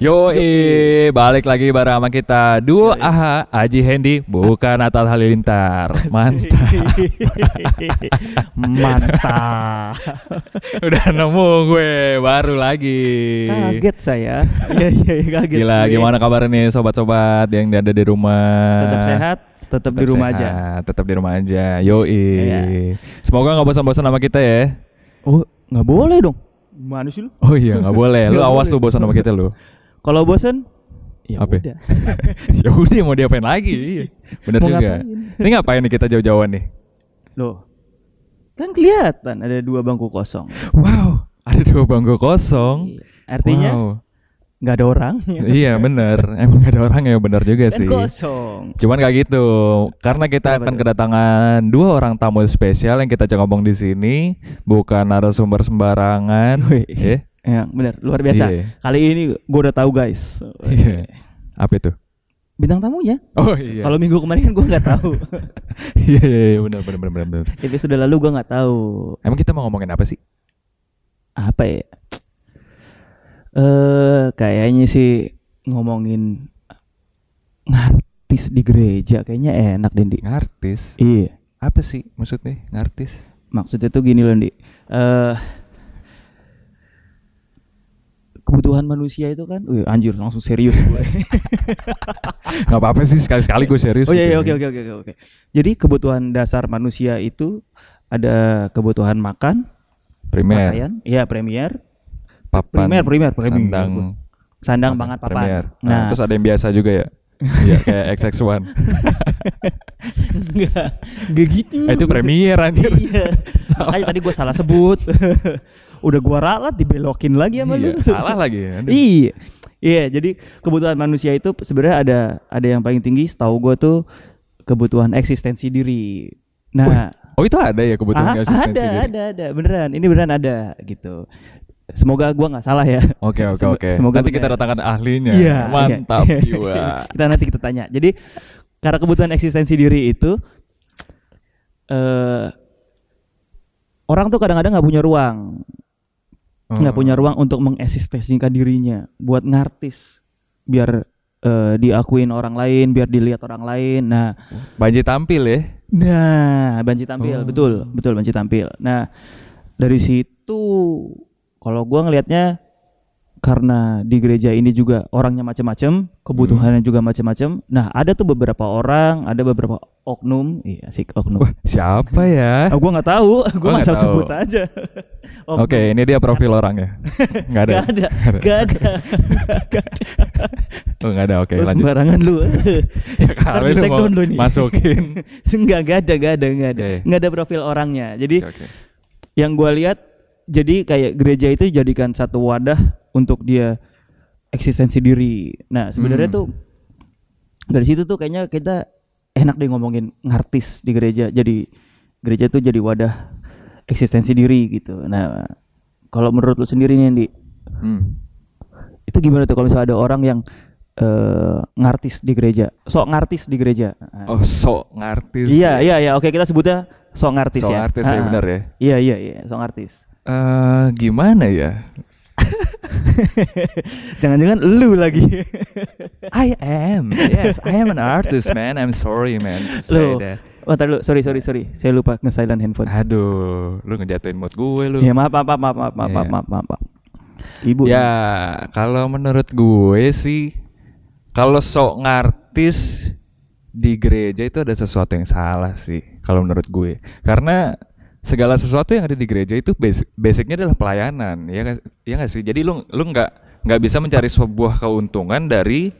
Yo, balik lagi bareng sama kita Duo AHA Aji Hendy bukan Natal Halilintar. Mantap. Mantap. Udah nemu gue baru lagi. Kaget saya. Iya iya iya, kaget. Gila, Gue. gimana kabar nih sobat-sobat yang ada di rumah? Tetap sehat, tetap di rumah aja. sehat, Tetap di rumah aja. Yo, Iya. Semoga nggak bosan-bosan sama kita ya. Oh, nggak boleh dong. Mana sih lu? Oh iya, nggak boleh. Lu awas lu bosan sama kita lu. Kalau bosen, ya Apa? udah. ya udah mau diapain lagi? Iya. Bener Mau juga. ngapain? Ini ngapain nih kita jauh-jauhan nih? Loh. Kan kelihatan ada dua bangku kosong. Wow, ada dua bangku kosong. Iya. Artinya Wow. nggak ada orang. iya bener, emang gak ada orang ya bener juga kan sih. kosong. Cuman gak gitu, karena kita akan kedatangan dua orang tamu spesial yang kita ngomong di sini, bukan narasumber sembarangan. Wih. Ya, benar, luar biasa. Iya. Kali ini gue udah tahu guys. Iya. Apa itu? Bintang tamunya. Oh iya. Kalau minggu kemarin gue nggak tahu. iya, iya, iya, bener, bener, bener, bener, bener. Episode lalu gue nggak tahu. Emang kita mau ngomongin apa sih? apa ya? Eh kayaknya sih ngomongin ngartis di gereja kayaknya enak Dendi. Ngartis. Iya. Apa sih maksudnya ngartis? Maksudnya tuh gini loh, Di. Eh kebutuhan manusia itu kan, wih anjir langsung serius gue. Gak apa-apa sih sekali-sekali gue serius. oh iya, iya gitu. oke oke oke oke oke. Jadi kebutuhan dasar manusia itu ada kebutuhan makan, Primer, pakaian, iya premier, papan, primer primer primer. sandang, sandang pangan papan. Premier. Nah, Nah, terus ada yang biasa juga ya. Iya, kayak XX1. enggak enggak gitu. Eh, itu premier anjir. Iya. Makanya tadi gue salah sebut. Udah gua ralat dibelokin lagi sama Iya, lu. salah lagi. Aduh. Iya. Iya, jadi kebutuhan manusia itu sebenarnya ada ada yang paling tinggi setahu gua tuh kebutuhan eksistensi diri. Nah, Oh itu ada ya kebutuhan ah, eksistensi ada, diri? ada, ada, beneran. Ini beneran ada gitu. Semoga gua nggak salah ya. Oke oke oke. semoga Nanti kita benar. datangkan ahlinya. Iya, Mantap iya. jiwa. kita nanti kita tanya. Jadi karena kebutuhan eksistensi diri itu eh orang tuh kadang-kadang nggak punya ruang, nggak Oh. punya ruang untuk mengeksistensikan dirinya buat ngartis, biar eh, diakuin orang lain, biar dilihat orang lain. Nah, Banji tampil ya. nah banci tampil, Oh. betul, betul banci tampil. Nah, dari situ kalau gua ngelihatnya karena di gereja ini juga orangnya macam-macam, kebutuhannya juga macam-macam. Nah, ada tuh beberapa orang, ada beberapa oknum, iya sih oknum. Wah siapa ya? Ah, gua nggak tahu, gua Oh, nggak asal tahu. sebut aja. Oknum. Oke ini dia profil orangnya. Nggak ada. Gak ada, gak ada, gak ada. Oh nggak ada. Oke Lu lanjut. sembarangan lu. Ya kali lu mau lu masukin. Enggak, gak ada, gak ada, gak ada. Oke. Nggak ada profil orangnya. Jadi Oke, oke. yang gua lihat, jadi kayak gereja itu dijadikan satu wadah untuk dia eksistensi diri. Nah sebenarnya Hmm. tuh dari situ tuh kayaknya kita enak deh ngomongin ngartis di gereja. Jadi gereja tuh jadi wadah eksistensi diri gitu. Nah kalau menurut lu sendiri nih Andi, Hmm. itu gimana tuh kalau misalnya ada orang yang eh, ngartis di gereja, sok ngartis di gereja. Oh sok ngartis. iya iya iya, oke kita sebutnya sok ngartis Sok ya. ngartis ya benar ya. Iya iya iya, sok ngartis. Eh gimana ya? Jangan-jangan lu lagi. I am. Yes, I am an artist, man. I'm sorry, man. To say Lu. that. Oh, tar dulu, sorry sorry sorry. Saya lupa nge-silent handphone. Aduh, lu ngejatuhin mood gue lu. Ya maaf maaf maaf maaf maaf maaf Iya. maaf, maaf, maaf. Ibu. Ya, kalau menurut gue sih kalau sok ngartis di gereja itu ada sesuatu yang salah sih kalau menurut gue. Karena segala sesuatu yang ada di gereja itu basic, basicnya adalah pelayanan, ya ya nggak sih. Jadi lu lu nggak nggak bisa mencari sebuah keuntungan dari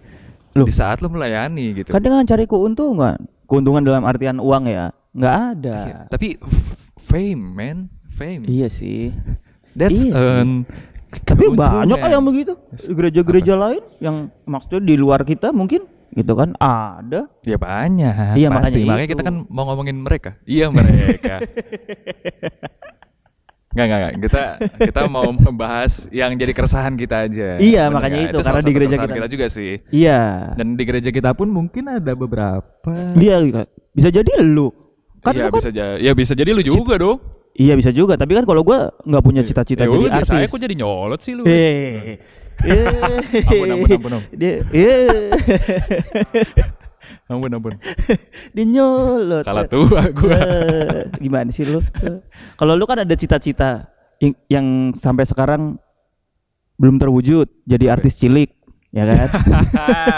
Loh. di saat lu melayani gitu. Kadang cari keuntungan. Keuntungan dalam artian uang ya. Nggak ada. Iya, Tapi fame, man, fame. Iya sih. That's Iya sih. an Tapi banyak yang begitu. Gereja-gereja lain yang maksudnya di luar kita mungkin gitu kan ada. Ya banyak. Iya, pasti. makanya Makanya itu. kita kan mau ngomongin mereka. Iya mereka. Enggak, enggak, enggak. Kita kita mau membahas yang jadi keresahan kita aja. Iya, Bener makanya nggak? itu, karena salah di gereja kita- kita juga sih. Iya. Dan di gereja kita pun mungkin ada beberapa. Dia bisa jadi lu. Kan iya, lu kan bisa jadi. Ya bisa jadi lu juga dong. Iya bisa juga, tapi kan kalau gua nggak punya cita-cita ya jadi udah, artis. saya kok jadi nyolot sih lu. Eh, Eh. Ampun, ampun, ampun, ampun. Dia eh. Ampun ampun. dia nyolot. Kalah tua gua. Eh, gimana sih lu? Kalau lu kan ada cita-cita yang, yang sampai sekarang belum terwujud jadi artis cilik, ya kan?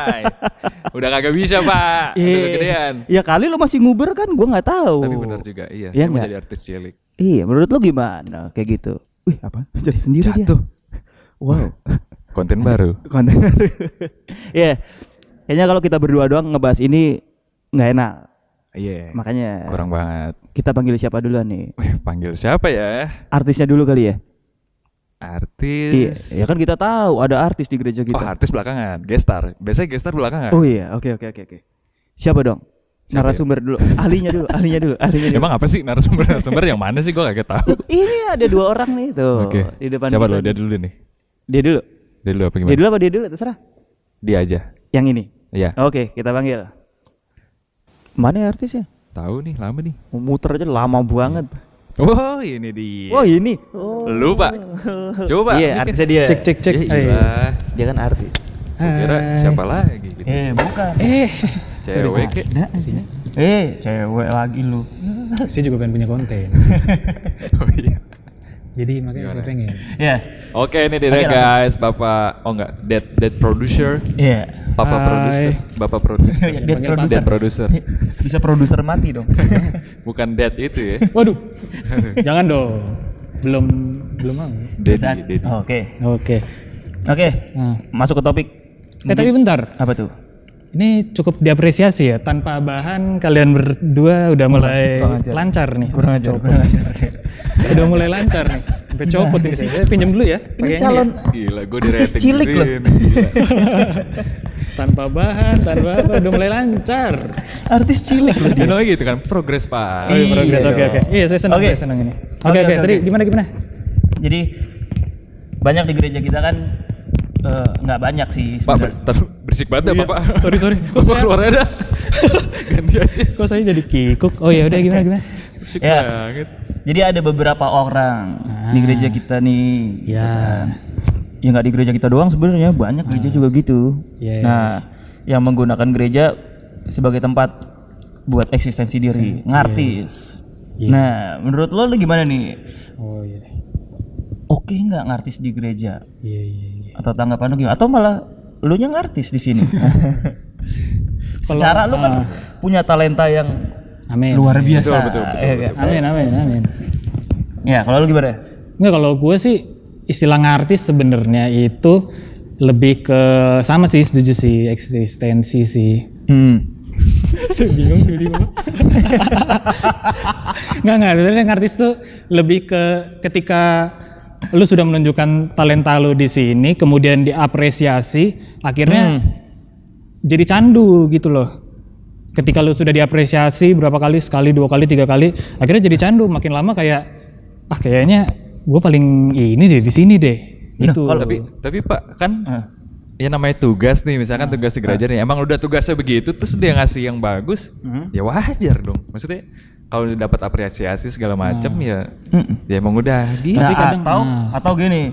Udah kagak bisa pak. Eh, kegedean. Ya kali lu masih nguber kan, gua nggak tahu. Tapi benar juga. Iya. Iya saya mau jadi artis cilik. Iya, menurut lu gimana? Kayak gitu. Wih, apa? Jadi sendiri dia. Jatuh. Wow. Konten baru. Konten baru. Iya. Kayaknya kalau kita berdua doang ngebahas ini nggak enak. Iya. Makanya Kurang banget. kita panggil siapa duluan nih? Wih, panggil siapa ya? Artisnya dulu kali ya? Iya, Artis. ya kan kita tahu ada artis di gereja Oh, kita. artis belakangan. Gestar. Biasanya gestar belakangan. Oh iya, oke oke oke oke. Siapa dong? Siapa Narasumber dulu, ahlinya dulu, ahlinya dulu, ahlinya dulu. Emang apa sih narasumber-narasumber yang mana sih? Gue kagak tahu. Ini ada dua orang nih tuh Oke. di depan Siapa lo? Dia dulu nih. Dia dulu. Dia dulu apa Dia gimana? dulu apa dia dulu terserah. Dia aja. Yang ini. Iya. Oke, kita panggil. Mana ya artisnya? Tahu nih, lama nih. Muter aja lama banget. Oh, ini dia. Oh ini. Oh. Lu, Pak. Coba. Iya, bikin. artisnya dia. Cek cek cek. Ya, Eh, iya. Dia kan artis. Kira siapa lagi gitu. Eh, bukan. Eh, Cewek. Nah, eh, cewek lagi lu. saya juga pengen punya konten. Oh iya. Jadi makanya saya pengen. Ya. Oke, ini dia langsung. guys, Bapak oh enggak, dead dead producer, Iya. Papa Hai. producer, Bapak producer. Dead panggil producer. Dead producer. Bisa produser mati dong. Bukan dead itu ya. Waduh, jangan dong. Belum belum mau. Saat- daddy. Oke. Oke. Oke. Nah. Masuk ke topik. Eh tapi bentar. Apa tuh? Ini cukup diapresiasi ya. Tanpa bahan kalian berdua udah mulai kurang ajar. lancar nih. Kurang ajar, kurang ajar. udah mulai lancar nih. Sampai copot ini sih. Eh, pinjam dulu ya. Ini pakaiannya calon Gila, gue di rating cilik loh. ya. Tanpa bahan, tanpa apa udah mulai lancar. artis cilik loh Dan dia. namanya gitu kan, progres pak. Oh, iya, Iya progres. Oke, dong. oke. Iya, saya senang, Oke. saya senang ini. Oke, Oke, oke. oke, Tadi oke. gimana gimana? Jadi banyak di gereja kita kan eh, nggak banyak sih Pak, sebenarnya. ter- berisik banget ya bapak. Iya. Sorry, sorry. Bapak keluar aja. Ganti aja. Kok saya jadi kikuk? Oh ya udah gimana gimana? Berisik Ya. banget. Jadi ada beberapa orang di Ah. gereja kita nih. gitu Ya. kan. Ya nggak di gereja kita doang sebenarnya banyak gereja juga gitu. Iya, iya. Nah, yang menggunakan gereja sebagai tempat buat eksistensi diri, ngartis. Iya. Nah, menurut lo, lo gimana nih? Oh iya. Oke nggak ngartis di gereja? Iya iya iya. Atau tanggapan lo gimana? Atau malah lu nya ngartis di sini? Secara lu kan punya talenta yang Amin. luar biasa. Betul, betul, betul, Ya, kan? Amin amin amin. Ya, kalau lu gimana? Enggak kalau gue sih istilah ngartis sebenarnya itu lebih ke sama sih setuju sih eksistensi sih. Hmm. Saya bingung tuh dia. Enggak enggak, sebenarnya ngartis tuh lebih ke ketika lu sudah menunjukkan talenta lu di sini, kemudian diapresiasi, akhirnya jadi candu gitu loh. Ketika lu sudah diapresiasi berapa kali, sekali, dua kali, tiga kali, akhirnya jadi candu. Makin lama kayak, ah kayaknya gue paling ini deh di sini deh. Gitu. Tapi tapi Pak kan Ah. ya namanya tugas nih, misalkan tugas di gereja nih. Emang udah tugasnya begitu terus dia ngasih yang bagus, ya wajar dong. Maksudnya kalau dia dapat apresiasi segala macam ya Mm-mm. ya emang udah gitu. Nah, kadang- atau atau gini,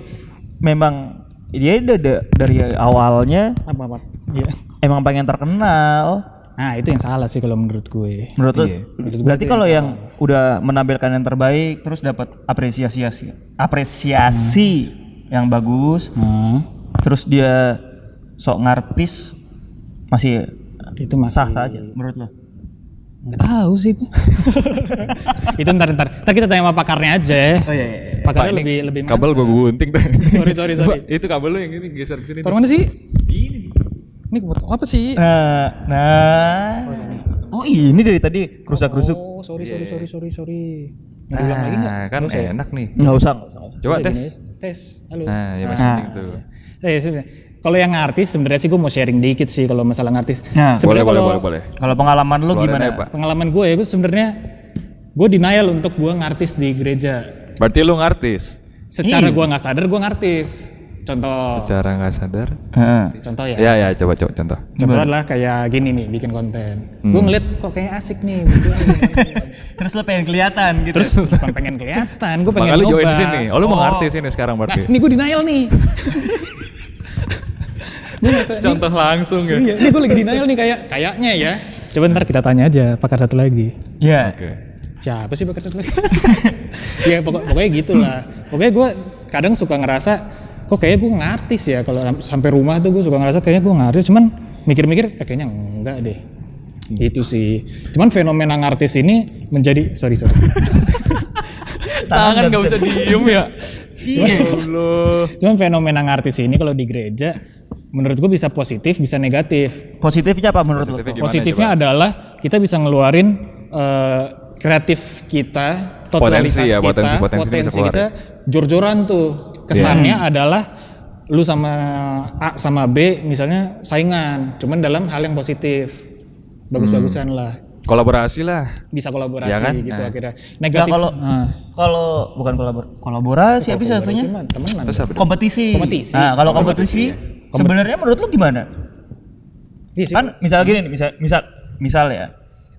memang dia udah da- dari awalnya apa apa? Iya. emang pengen terkenal. Nah itu yang salah sih kalau menurut gue. Menurut lu, Iya. berarti kalau yang udah menampilkan yang terbaik terus dapat apresiasi apresiasi yang bagus, Nah, terus dia sok ngartis masih itu masih sah sah aja menurut lo? Nggak tahu sih gue. itu ntar ntar ntar kita tanya sama pakarnya aja. Oh iya iya. iya. Pak, Pakarnya ini lebih lebih kabel gue gunting deh. Sorry, sorry, sorry. Pak, itu kabel lu yang ini geser ke sini. Taruh mana sih? Ini. Ini buat apa sih? Nah, nah. Oh ini dari tadi kerusak-kerusuk. Oh, sorry, sorry, sorry, sorry, sorry. Mau diulang lagi nggak? Nah, kan enak nih. Nggak usah. Coba tes. Tes. Halo. Nah, ya masih Nah. tuh. Eh, sebenarnya, kalau yang artis sebenarnya sih gue mau sharing dikit sih kalau masalah ngartis. Nah, Boleh, boleh, boleh, boleh. Kalau pengalaman lu gimana? Pak. Pengalaman gue ya, gue sebenarnya gue denial untuk gue ngartis di gereja. Berarti lu ngartis. Secara Iya. gue nggak sadar gue ngartis. Contoh, Secara nggak sadar. Heeh. contoh ya. Ya, ya, coba coba contoh. Contoh adalah kayak gini nih, bikin konten. Hmm. Gue ngeliat kok kayaknya asik nih. Terus lu pengen kelihatan gitu. Terus bukan pengen kelihatan, gue pengen Makanya lu join sini. Oh, lu mau Oh. ngartis ini sekarang Nah, berarti. ini gue denial nih. Ngerasa ini- Contoh langsung ya. Iya, ini gue lagi denial nih kayak kayaknya ya. Coba ntar kita tanya aja pakar satu lagi. Ya. Oke. Siapa sih pakar satu lagi? ya pokok, pokoknya gitu lah. Pokoknya gue kadang suka ngerasa kok kayaknya gue ngartis ya kalau sam- sampai rumah tuh gue suka ngerasa kayaknya gue ngartis cuman mikir-mikir eh, kayaknya enggak deh itu sih cuman fenomena ngartis ini menjadi sorry sorry Tangan nggak bisa diem ya. Iya. Allah. cuman fenomena ngartis ini kalau di gereja menurut gue bisa positif bisa negatif Positifnya apa menurut lo? Positifnya Gimana Positifnya adalah kita bisa ngeluarin eh, kreatif kita, totalitas Potensi ya, kita, potensi- potensi bisa keluar kita jor-joran tuh. Kesannya Iya. adalah lu sama A sama B misalnya saingan, cuman dalam hal yang positif. Bagus-bagusan lah. Kolaborasi lah. Bisa kolaborasi Iya kan? gitu Nah. akhirnya. Nah, Negatif. kalau nah, kalau bukan kolabor kolaborasi apa sih kolaborasi satunya? Kompetisi. Kompetisi. Nah, kalau kompetisi sebenarnya menurut lu gimana? Iya sih. Kan misal gini nih, misal misal misal ya.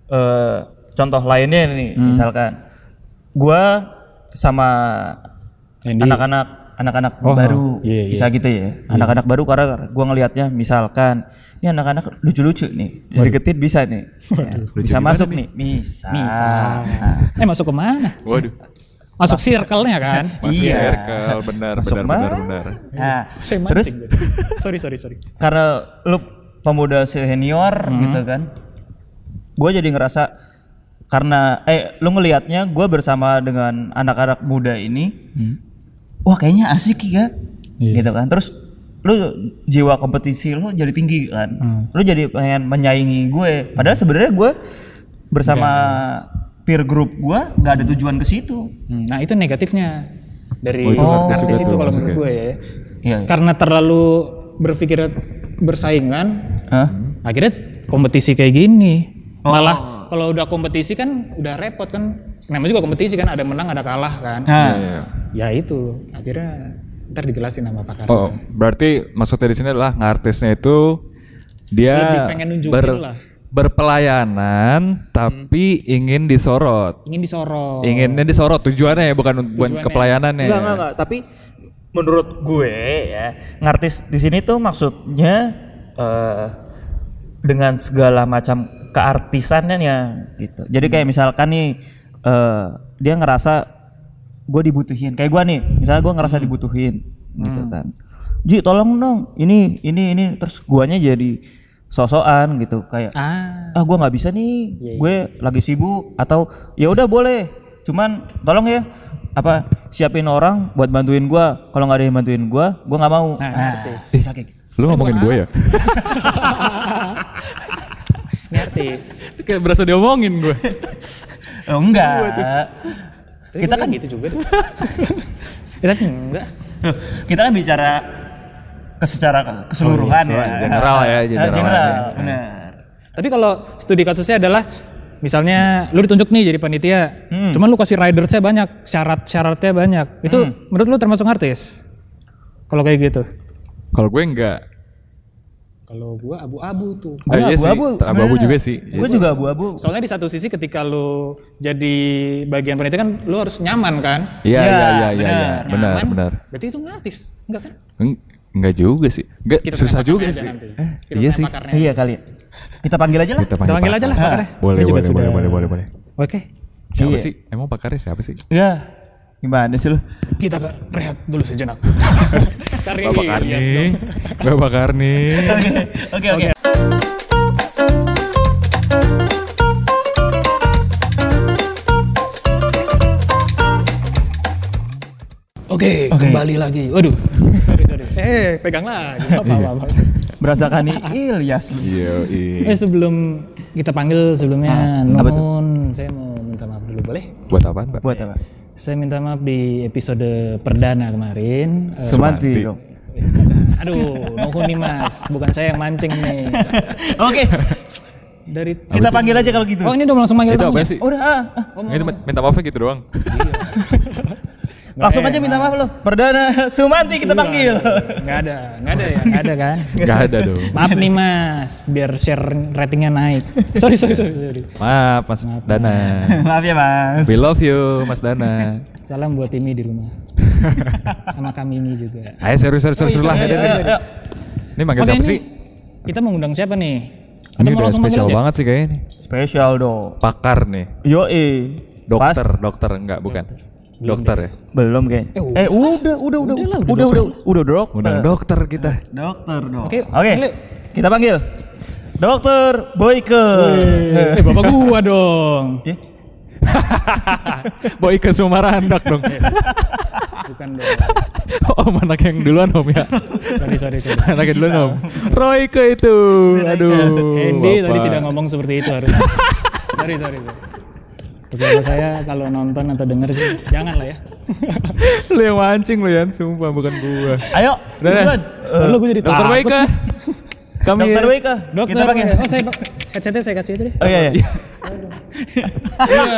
eh contoh lainnya nih, Hmm. misalkan gua sama Andy. anak-anak anak-anak Oh, baru iya, iya. bisa gitu ya. Anak-anak baru karena gua ngelihatnya misalkan ini anak-anak lucu-lucu nih. Deketin bisa nih. Ya, bisa masuk nih. Bisa. Misal. Nah, Eh masuk ke mana? Waduh. Masuk circle-nya kan? Masuk Iya. circle, benar, Masuk benar, benar, benar. Nah, Saya terus jadi. sorry sorry sorry. karena lu pemuda senior gitu kan gue jadi ngerasa karena eh lu ngelihatnya gue bersama dengan anak-anak muda ini wah kayaknya asik ya Iya. gitu kan terus lu jiwa kompetisi lu jadi tinggi kan lu jadi pengen menyaingi gue padahal sebenarnya gue bersama peer group gue nggak ada tujuan ke situ Hmm, Nah itu negatifnya dari Oh, itu artis itu kalau menurut gue ya. Iya. Karena terlalu berpikir bersaingan, Hah? akhirnya kompetisi kayak gini. Oh. Malah kalau udah kompetisi kan udah repot kan. Namanya juga kompetisi kan ada menang ada kalah kan. Nah, Iya, iya. Ya itu akhirnya ntar dijelasin sama pakar. Oh, itu. berarti maksudnya di sini adalah ngartisnya itu dia Lebih pengen nunjukin lah. Berpelayanan tapi ingin disorot. Ingin disorot. Inginnya disorot tujuannya ya bukan bukan kepelayanannya. Enggak, enggak, enggak. Tapi menurut gue ya, ngartis di sini tuh maksudnya eh dengan segala macam keartisannya ya gitu. Jadi kayak misalkan nih eh dia ngerasa gue dibutuhin. Kayak gue nih, misalnya gue ngerasa dibutuhin gitu kan. Ji tolong dong, ini ini ini terus guanya jadi sosokan gitu kayak Ah. ah gue nggak bisa nih gue lagi sibuk atau ya udah boleh cuman tolong ya apa siapin orang buat bantuin gue kalau nggak ada yang bantuin gue gue nggak mau Nah, nah, artis. bisa kayak gitu. Lu ngomongin gue ya? Ini artis. Kayak berasa diomongin gue. oh enggak kita gue kan gitu juga. Kita enggak. kita kan bicara ke secara keseluruhan Oh, iya, ya general ya, Eh, general general benar Tapi kalau studi kasusnya adalah misalnya lu ditunjuk nih jadi panitia, Hmm. cuman lu kasih ridersnya banyak, syarat-syaratnya banyak. Itu Hmm. menurut lu termasuk artis? Kalau kayak gitu. Kalau gue enggak. Kalau gua abu-abu tuh. gue Ah, iya sih, abu-abu abu-abu juga sih. Iya gue juga abu-abu Soalnya di satu sisi ketika lu jadi bagian panitia kan lu harus nyaman kan? Iya, Iya, iya, iya, iya, benar. iya. Benar. Berarti itu ngartis, enggak kan? Eng- Enggak juga sih. Enggak Kita susah juga sih. nanti. Eh, Kita iya sih. pakarnya. iya kali ya. kita panggil aja lah Kita Kita panggil aja lah pakar. pakarnya. Boleh, boleh, sudah- boleh, boleh, boleh, boleh. Oke. Siapa Iya. sih? Emang pakarnya siapa sih? ya gimana sih lu Kita ke rehat dulu sejenak. Tarik Bapak Karni. Dong. Bapak Karni. oke oke Oke, kembali lagi. Waduh. Eh, pegang lagi. Apa, apa, apa. berasakan nih Ilyas lu. Iya, Eh, iya. sebelum kita panggil sebelumnya, apa tuh? Nun, saya mau minta maaf dulu, boleh? Buat apaan, Pak? buat apa Saya minta maaf di episode perdana kemarin. Eh, Sumanti dong bukan. Aduh, nuhun nih mas, bukan saya yang mancing nih. oke Dari kita panggil aja kalau gitu Oh ini udah langsung manggil Itu apa sih? udah ah, ah. Itu minta maafnya gitu doang. Langsung aja minta maaf lo perdana Sumanti kita panggil Nggak ada, nggak ada ya, nggak ada kan? Enggak ada dong. Maaf nih mas, biar share ratingnya naik. Sorry, sorry, sorry. sorry. Maaf, Mas Dana. maaf ya mas We love you, Mas Dana. Salam buat Timi di rumah. Sama kami ini juga. Ayo serius serius serius lah. iya, iya. Ini manggil siapa sih? kita mengundang siapa nih? Ini udah spesial banget sih kayaknya. Spesial dong. Pakar nih. Yo eh. Dokter, dokter enggak bukan. Dokter ya. Belum kayak. Eh, Eh, udah, udah, udah, Udah lah, udah, udah udah, udah, dokter. Undang dokter kita. Dokter dong. Oke, Oke. Kita panggil. Dokter Boyke. Eh, bapak gua dong. Eh, Boy ke Sumarandak dong. Bukan dong. om anak yang duluan om ya. Sorry, sorry, sorry. anak yang duluan om. Roy ke itu. Aduh. Andy tadi tidak ngomong seperti itu harus. sorry, sorry, sorry. Kalau saya kalau nonton atau denger jangan lah ya. lu yang mancing lu Yan, sumpah bukan gua. Ayo, Udah deh. Eh, Perlu gue jadi Dokter takut. Baika. Kami Dokter Boyke. Dokter, Kita panggil. oh saya headsetnya saya kasih itu deh. Oh iya, iya.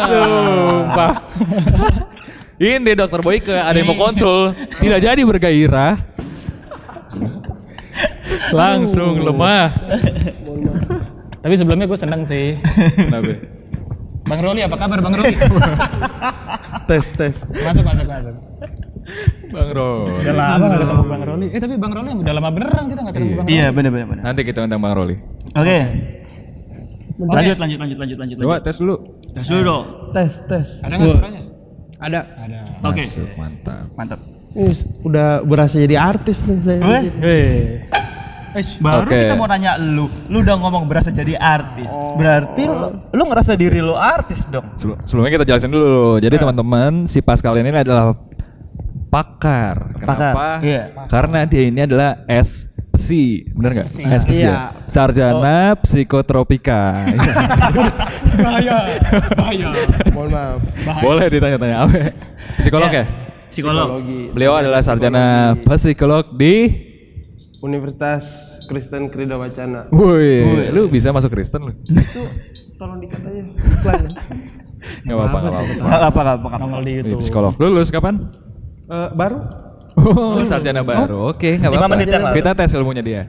Sumpah. Ini dokter Boyke ada yang mau konsul, tidak jadi bergairah. Langsung lemah. Tapi sebelumnya gue seneng sih. Kenapa? Bang Roli apa kabar Bang Roli? tes tes masuk, masuk, masuk. Bang Roy. Udah lama gak ketemu Bang Roli. Eh tapi Bang Roli udah lama beneran kita gak ketemu Bang Roli. Iya, benar benar benar. Nanti kita undang Bang Roli. Oke. Lanjut, lanjut, lanjut, lanjut, lanjut. Coba tes dulu. Tes dulu dong. tes tes Ada nggak suaranya? ada Ada. Oke. Masuk, mantap. Mantap. Udah berasa jadi artis nih saya Weh, Eh, eh, baru Oke. kita mau nanya lu. Lu udah ngomong berasa jadi artis. Berarti lu, lu ngerasa diri lu artis dong. Sebelum- Sebelumnya kita jelasin dulu. Jadi teman-teman, si Pascal ini adalah pakar. Pakar, Kenapa? iya. Karena dia ini adalah SPSI, benar nggak? SPSI. Iya. ya? Sarjana Psikotropika. bahaya, bahaya. mohon maaf Boleh ditanya-tanya. Apa? Psikolog ya? Psikolog. psikologi Beliau adalah sarjana psikolog di Universitas Kristen Krida Wacana Woi, lu bisa masuk Kristen lu? itu tolong dikatanya iklan ya. Enggak apa-apa, enggak apa-apa. Nggak apa nggak apa. Nongol di YouTube. psikolog. Lu lulus kapan? Eh, baru Oh, sarjana baru. Oke, enggak Lima apa-apa. Kita tes ilmunya dia.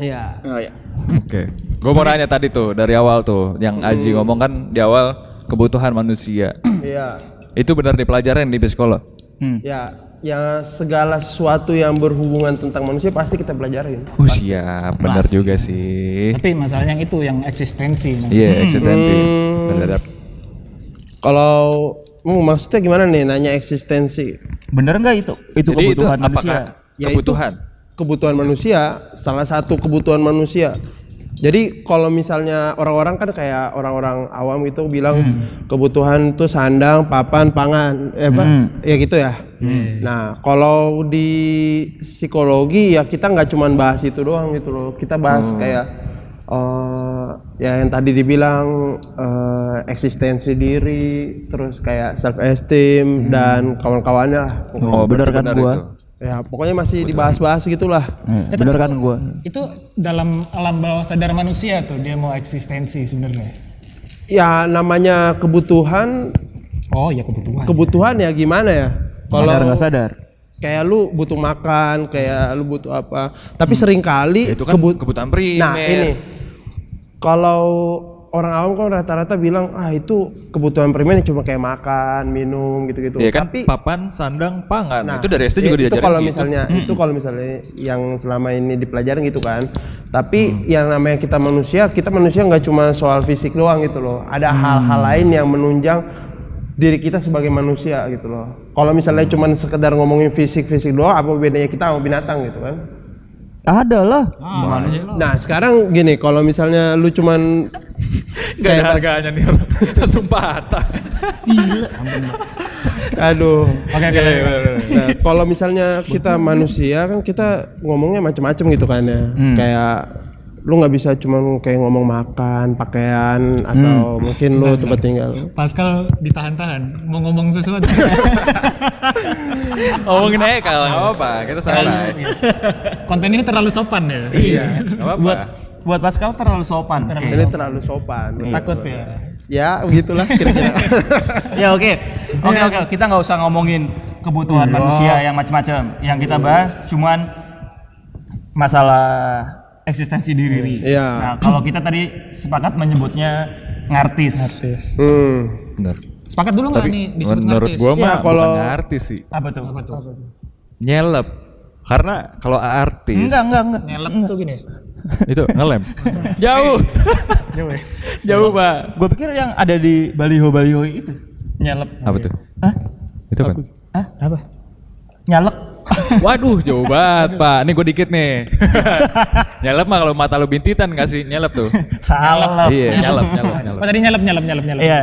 iya Oh iya. Oke. Gue mau nanya tadi tuh dari awal tuh yang Aji ngomong kan di awal kebutuhan manusia. iya Itu benar dipelajarin di psikolog. Hmm. ya ya segala sesuatu yang berhubungan tentang manusia pasti kita pelajarin Oh siap, benar juga sih. Tapi masalahnya yang itu yang eksistensi. Iya, eksistensi. Hmm. Terhadap kalau hmm, maksudnya gimana nih nanya eksistensi Bener nggak itu? Itu Jadi itu kebutuhan apakah manusia. Ya, kebutuhan? kebutuhan manusia salah satu kebutuhan manusia jadi kalau misalnya orang-orang kan kayak orang-orang awam itu bilang kebutuhan tuh sandang, papan, pangan, eh apa? Ya gitu ya. Nah, kalau di psikologi ya kita nggak cuman bahas itu doang gitu loh. Kita bahas kayak eh ya yang tadi dibilang eh, eksistensi diri, terus kayak self esteem dan kawan-kawannya lah. Oh, bener berarti kan benar gua? itu. Ya, pokoknya masih dibahas-bahas gitulah. Eh, bener kan gua? Itu dalam alam bawah sadar manusia tuh dia mau eksistensi sebenarnya. Ya namanya kebutuhan, Oh ya kebutuhan. kebutuhan ya gimana ya? Sadar nggak sadar? kayak lu butuh makan, kayak lu butuh apa. Tapi sering kali Itu kan kebut- kebutuhan primer. Nah, ini kalau orang awam kan rata-rata bilang ah itu kebutuhan primer cuma kayak makan, minum gitu-gitu. Iya kan Tapi papan, sandang, pangan. Nah, itu dari SD juga itu diajarin kalau gitu. misalnya itu kalau misalnya yang selama ini dipelajarin gitu kan. Tapi yang namanya kita manusia, kita manusia nggak cuma soal fisik doang gitu loh. Ada hal-hal lain yang menunjang diri kita sebagai manusia gitu loh. Kalau misalnya cuma sekedar ngomongin fisik-fisik doang, apa bedanya kita sama binatang gitu kan? Ada lah. Nah sekarang gini, kalau misalnya lu cuman Gak ada harganya nih orang. Langsung patah. aduh Oke oke. Iya, Nah, kalau misalnya kita manusia kan kita ngomongnya macam-macam gitu kan ya. Kayak lu nggak bisa cuma kayak ngomong makan, pakaian atau mungkin lu tempat tinggal. Pascal ditahan-tahan mau ngomong sesuatu. Ngomongin aja kalau nggak apa-apa. Kita santai. Konten ini terlalu sopan ya. Iya. Apa-apa. Buat buat Pascal terlalu sopan. Oke. Ini terlalu sopan. Takut ya. Ya, begitulah kira-kira. ya oke. Oke oke, kita nggak usah ngomongin kebutuhan manusia yang macam-macam. Yang kita bahas cuman masalah eksistensi diri. Iya. Nah, kalau kita tadi sepakat menyebutnya ngartis. Artis. Hmm. Bener. Sepakat dulu nggak nih disebut Menurut artis? gua Iya, mah kalau- bukan artis sih. Apa tuh? Nyelep. Karena kalau artis Enggak, enggak, enggak. Nyelep tuh gini. itu ngelem. Jauh. Jauh ya. Jauh, Pak. Gue pikir yang ada di baliho-baliho itu nyelep. Apa tuh? Hah? Itu apa? Hah? Apa? Nyalek. Waduh, jauh banget, Pak. Nih gue dikit nih. nyelep mah kalau mata lu bintitan kasih nyelep tuh. Salah. iya, nyelep, nyelep, nyelep. Oh tadi nyelep nyelep nyelep nyelep. Iya.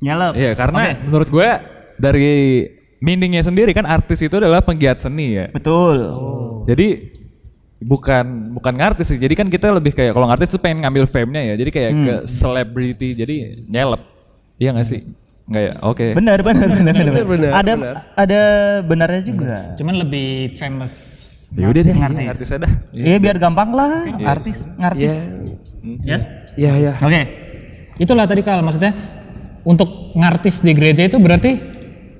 Nyalep. Iya, karena menurut gue dari meaningnya sendiri kan artis itu adalah penggiat seni ya. Betul. Jadi bukan bukan ngartis sih. Jadi kan kita lebih kayak kalau ngartis tuh pengen ngambil fame-nya ya. Jadi kayak ke celebrity. Jadi nyelep. Iya gak sih? Enggak ya? Oke. Benar, benar, benar, benar. benar, ada benar. ada benarnya juga. Cuman lebih famous. Ya udah deh, Ngartis. ngartis aja dah. Iya, biar gampang lah artis ngartis. Ya. Iya, iya. Oke. Itulah tadi kal maksudnya untuk ngartis di gereja itu berarti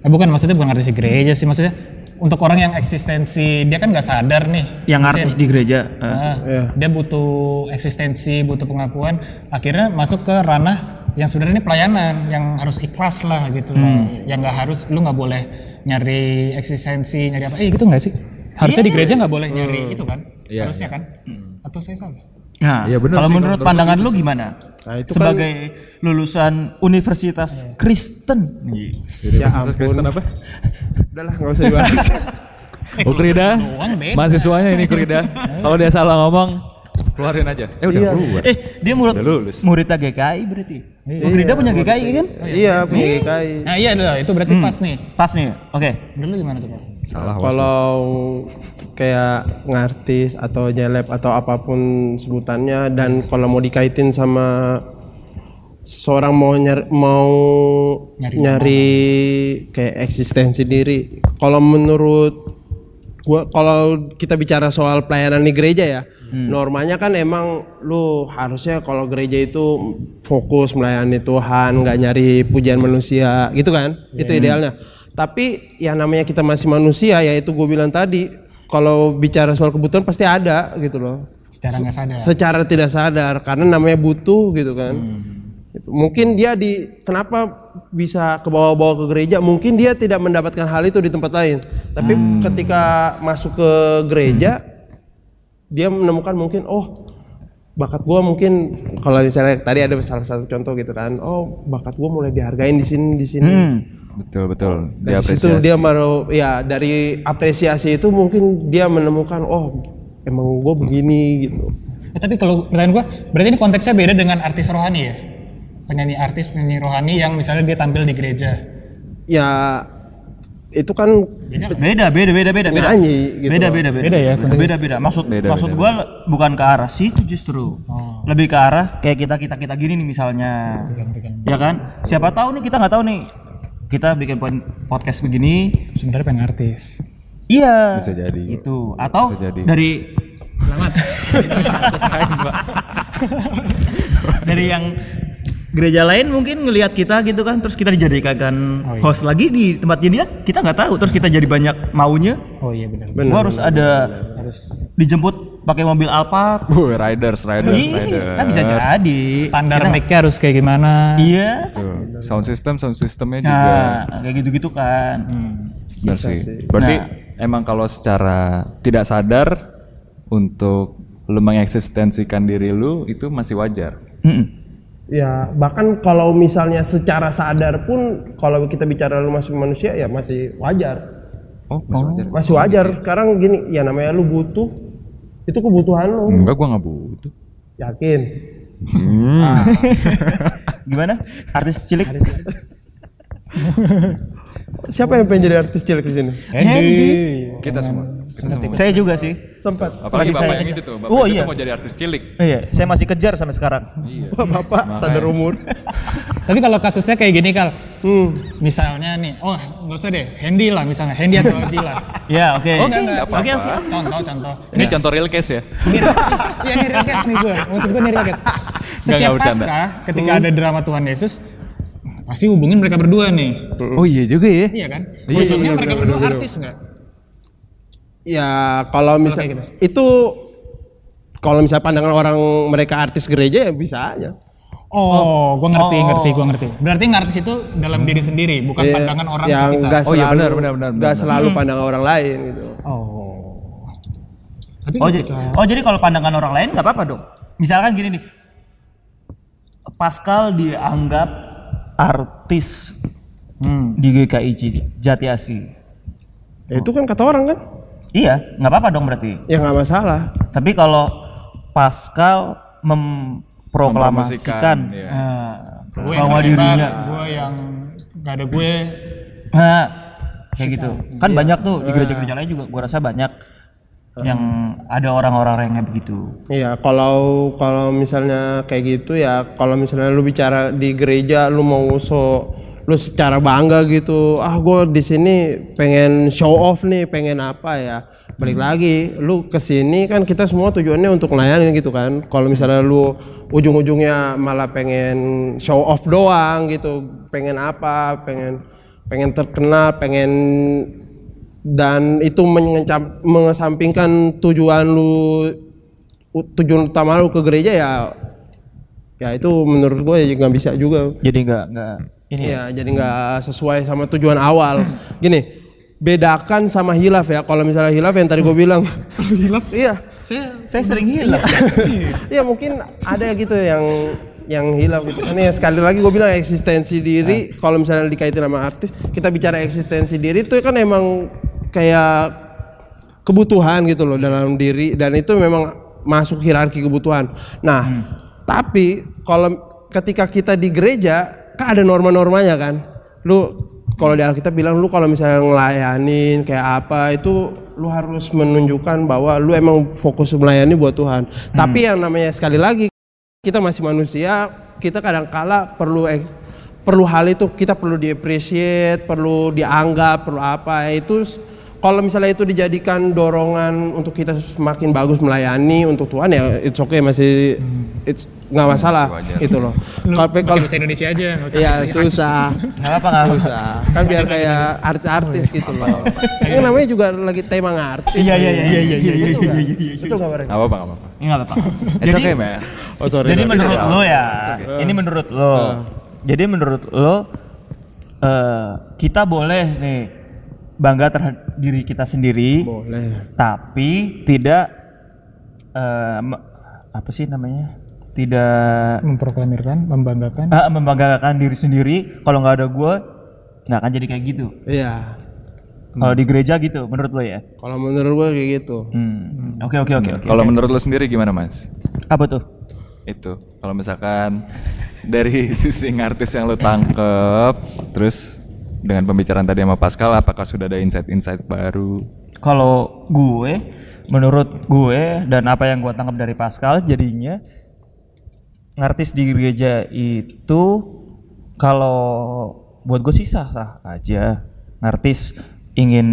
eh, bukan maksudnya bukan ngartis di gereja sih maksudnya untuk orang yang eksistensi dia kan nggak sadar nih Yang artis di gereja. Nah, Iya. dia butuh eksistensi butuh pengakuan akhirnya masuk ke ranah yang sebenarnya ini pelayanan yang harus ikhlas lah gitu lah yang nggak harus lu nggak boleh nyari eksistensi nyari apa eh gitu nggak sih harusnya di gereja nggak boleh nyari itu kan Iya, harusnya kan atau saya salah Nah, Iya, benar kalau sih, menurut pandangan lu gimana? Nah, itu Sebagai lulusan Universitas Kristen. Ya ampun. Kristen apa? Udahlah, nggak usah dibahas. Oh Krida. Mahasiswanya ini Krida. Kalau dia salah ngomong, keluarin aja. Eh udah keluar. Eh, dia murid Udah lulus. muridnya GKI berarti. Oh, Grida punya GKI kan? iya, punya GKI. nah iya adalah itu berarti pas nih Pas nih. Oke. dulu gimana tuh Kak? Salah. Kalau kayak ngartis atau nyelep atau apa pun sebutannya dan kalau mau dikaitin sama seorang mau nyari, mau Nyari nyari, kayak eksistensi diri. Kalau menurut gua kalau kita bicara soal pelayanan di gereja ya, normanya kan emang lu harusnya kalau gereja itu fokus melayani Tuhan, nggak nyari pujian manusia, gitu kan? Itu idealnya. Tapi yang namanya kita masih manusia, ya itu gue bilang tadi, kalau bicara soal kebutuhan pasti ada gitu loh. secara nggak sadar Secara tidak sadar karena namanya butuh gitu kan. Gitu. Mungkin dia di kenapa bisa ke bawah-bawah ke gereja? Mungkin dia tidak mendapatkan hal itu di tempat lain. Tapi ketika masuk ke gereja, dia menemukan mungkin oh bakat gua mungkin kalau misalnya tadi ada salah satu contoh gitu kan. Oh bakat gua mulai dihargain di sini di sini. Hmm. Betul betul. Dari situ dia baru ya dari apresiasi itu mungkin dia menemukan oh emang gue begini gitu. Eh, tapi kalau pertanyaan gua berarti ini konteksnya beda dengan artis rohani ya penyanyi artis penyanyi rohani yang misalnya dia tampil di gereja Ya itu kan Beda, beda, beda, beda. beda. nyanyi gitu. Beda, beda, beda. Beda ya, Beda, beda. Maksud Beda, maksud beda, gua bukan ke arah situ justru. Lebih ke arah kayak kita kita kita gini nih misalnya. Ya kan? Siapa tahu nih kita nggak tahu nih. Kita bikin podcast begini, sebenarnya pengen artis iya. Bisa jadi. Itu atau Bisa jadi. dari selamat dari yang gereja lain mungkin ngelihat kita gitu kan terus kita dijadikan Oh, iya. host lagi di tempatnya dia kita nggak tahu. Terus kita jadi banyak maunya. Oh iya benar. Benar, gua harus ada harus dijemput pakai mobil Alphard. Wuh, riders, riders, riders. Iya, kan bisa jadi. Standar mic-nya harus kayak gimana? Iya. Tuh, sound system, sound systemnya juga. nah kayak gitu-gitu kan. Benar sih. Berarti emang kalau secara tidak sadar untuk lu mengeksistensikan diri lu itu masih wajar. Mm-mm. Ya bahkan kalau misalnya secara sadar pun kalau kita bicara lu masih manusia ya masih wajar. Oh, masih wajar. Masih wajar. Sekarang gini ya namanya lu butuh itu kebutuhan lu. Enggak, gua nggak butuh. Yakin. gimana artis cilik Siapa yang pengen jadi artis cilik di sini? Hendy Kita semua. Kita semua. saya juga sih Sempat. Apalagi Masih bapak saya yang kejar. itu tuh, bapak Oh, itu iya. mau jadi artis cilik. iya saya masih kejar sampai sekarang Wah, Bapak sadar umur. tapi kalau kasusnya kayak gini kal Hmm. misalnya nih oh nggak usah deh Hendy lah misalnya Hendy atau Oji lah ya oke Oke. Oke, contoh contoh Ini contoh real case ya. Ini, ya ini real case nih gue maksud gue ini real case setiap pasca ketika ada drama Tuhan Yesus pasti hubungin mereka berdua nih Oh iya juga ya. iya kan Iya, Untungnya bener, mereka bener, berdua bener, artis nggak Ya kalau misal gitu. itu kalau misalnya pandangan orang mereka artis gereja ya bisa aja. Oh, gue ngerti, Oh. ngerti, gue ngerti. Berarti ngartis itu dalam diri sendiri, bukan Ya, pandangan orang yang ke kita. nggak Oh iya, selalu benar, benar, benar, nggak benar. selalu pandangan orang lain gitu. Oh, Tapi Oh jadi, ketika- oh jadi kalau pandangan orang lain nggak apa-apa dong. Misalkan gini nih, Pascal dianggap artis Hmm. di GKI Jati Asih. Ya, itu kan kata orang kan? Iya, nggak apa-apa dong berarti. Ya nggak masalah. Tapi kalau Pascal memproklamasikan iya. eh, Gue bahwa yang dirinya, gue yang gak ada gue. nah, kayak gitu. Kan banyak tuh di gereja-gereja lain juga, gua rasa banyak yang ada orang-orang yang kayak begitu. Iya, kalau kalau misalnya kayak gitu ya, kalau misalnya lu bicara di gereja, lu mau so lu secara bangga gitu, ah gue di sini pengen show off nih, pengen apa ya? Balik lagi, lu ke sini kan kita semua tujuannya untuk melayani gitu kan. Kalau misalnya lu ujung-ujungnya malah pengen show off doang gitu, pengen apa? Pengen pengen terkenal, pengen dan itu mengencam- mengesampingkan tujuan lu tujuan utama lu ke gereja ya ya itu menurut gue ya nggak bisa juga. Jadi nggak nggak ini ya. ya jadi nggak sesuai sama tujuan awal. Gini bedakan sama hilaf ya. Kalau misalnya hilaf yang tadi gue bilang. Hilaf? Iya. Saya sering hilang. ya mungkin ada gitu yang yang hilaf gitu. Kan ya sekali lagi gue bilang eksistensi diri. Kalau misalnya dikaitin sama artis kita bicara eksistensi diri itu kan emang kayak kebutuhan gitu loh dalam diri dan itu memang masuk hierarki kebutuhan. Nah tapi kalau ketika kita di gereja kan ada norma-normanya kan? Lu kalau di Alkitab bilang lu kalau misalnya ngelayanin kayak apa itu lu harus menunjukkan bahwa lu emang fokus melayani buat Tuhan. Tapi yang namanya sekali lagi kita masih manusia, kita kadang kala perlu eks- perlu hal itu kita perlu di-appreciate, perlu dianggap, perlu apa itu kalau misalnya itu dijadikan dorongan untuk kita semakin bagus melayani untuk Tuhan ya it's okay masih it's nggak masalah itu loh. Kalau kalau bahasa Indonesia aja, nggak usah ya susah Nggak apa nggak apa. kan biar kayak artis-artis gitu loh. Ini namanya juga lagi tema ngartis. Iya iya iya iya iya iya nggak? iya. Betul nggak Bareng? Nggak apa-apa, nggak apa-apa. Ini nggak apa-apa. It's okay, man. Oh sorry. Jadi sorry. menurut lo ya, okay. ini menurut lo. Jadi menurut lo eh, kita boleh nih bangga terhadap diri kita sendiri, boleh. tapi tidak eh, me- apa sih namanya? Tidak memproklamirkan, membanggakan. ah, membanggakan diri sendiri. Kalau nggak ada gue, nggak akan jadi kayak gitu. Iya. Kalau di gereja gitu, menurut lo ya? Kalau menurut gua kayak gitu. Hmm. Oke oke oke oke. Kalau menurut lo sendiri gimana, Mas? Apa tuh? Itu. Kalau misalkan dari sisi artis yang lo tangkep, terus dengan pembicaraan tadi sama Pascal, apakah sudah ada insight-insight baru? Kalau gue, menurut gue dan apa yang gue tangkap dari Pascal, jadinya ngartis di gereja itu kalau buat gue sih sah-sah aja. Ngartis ingin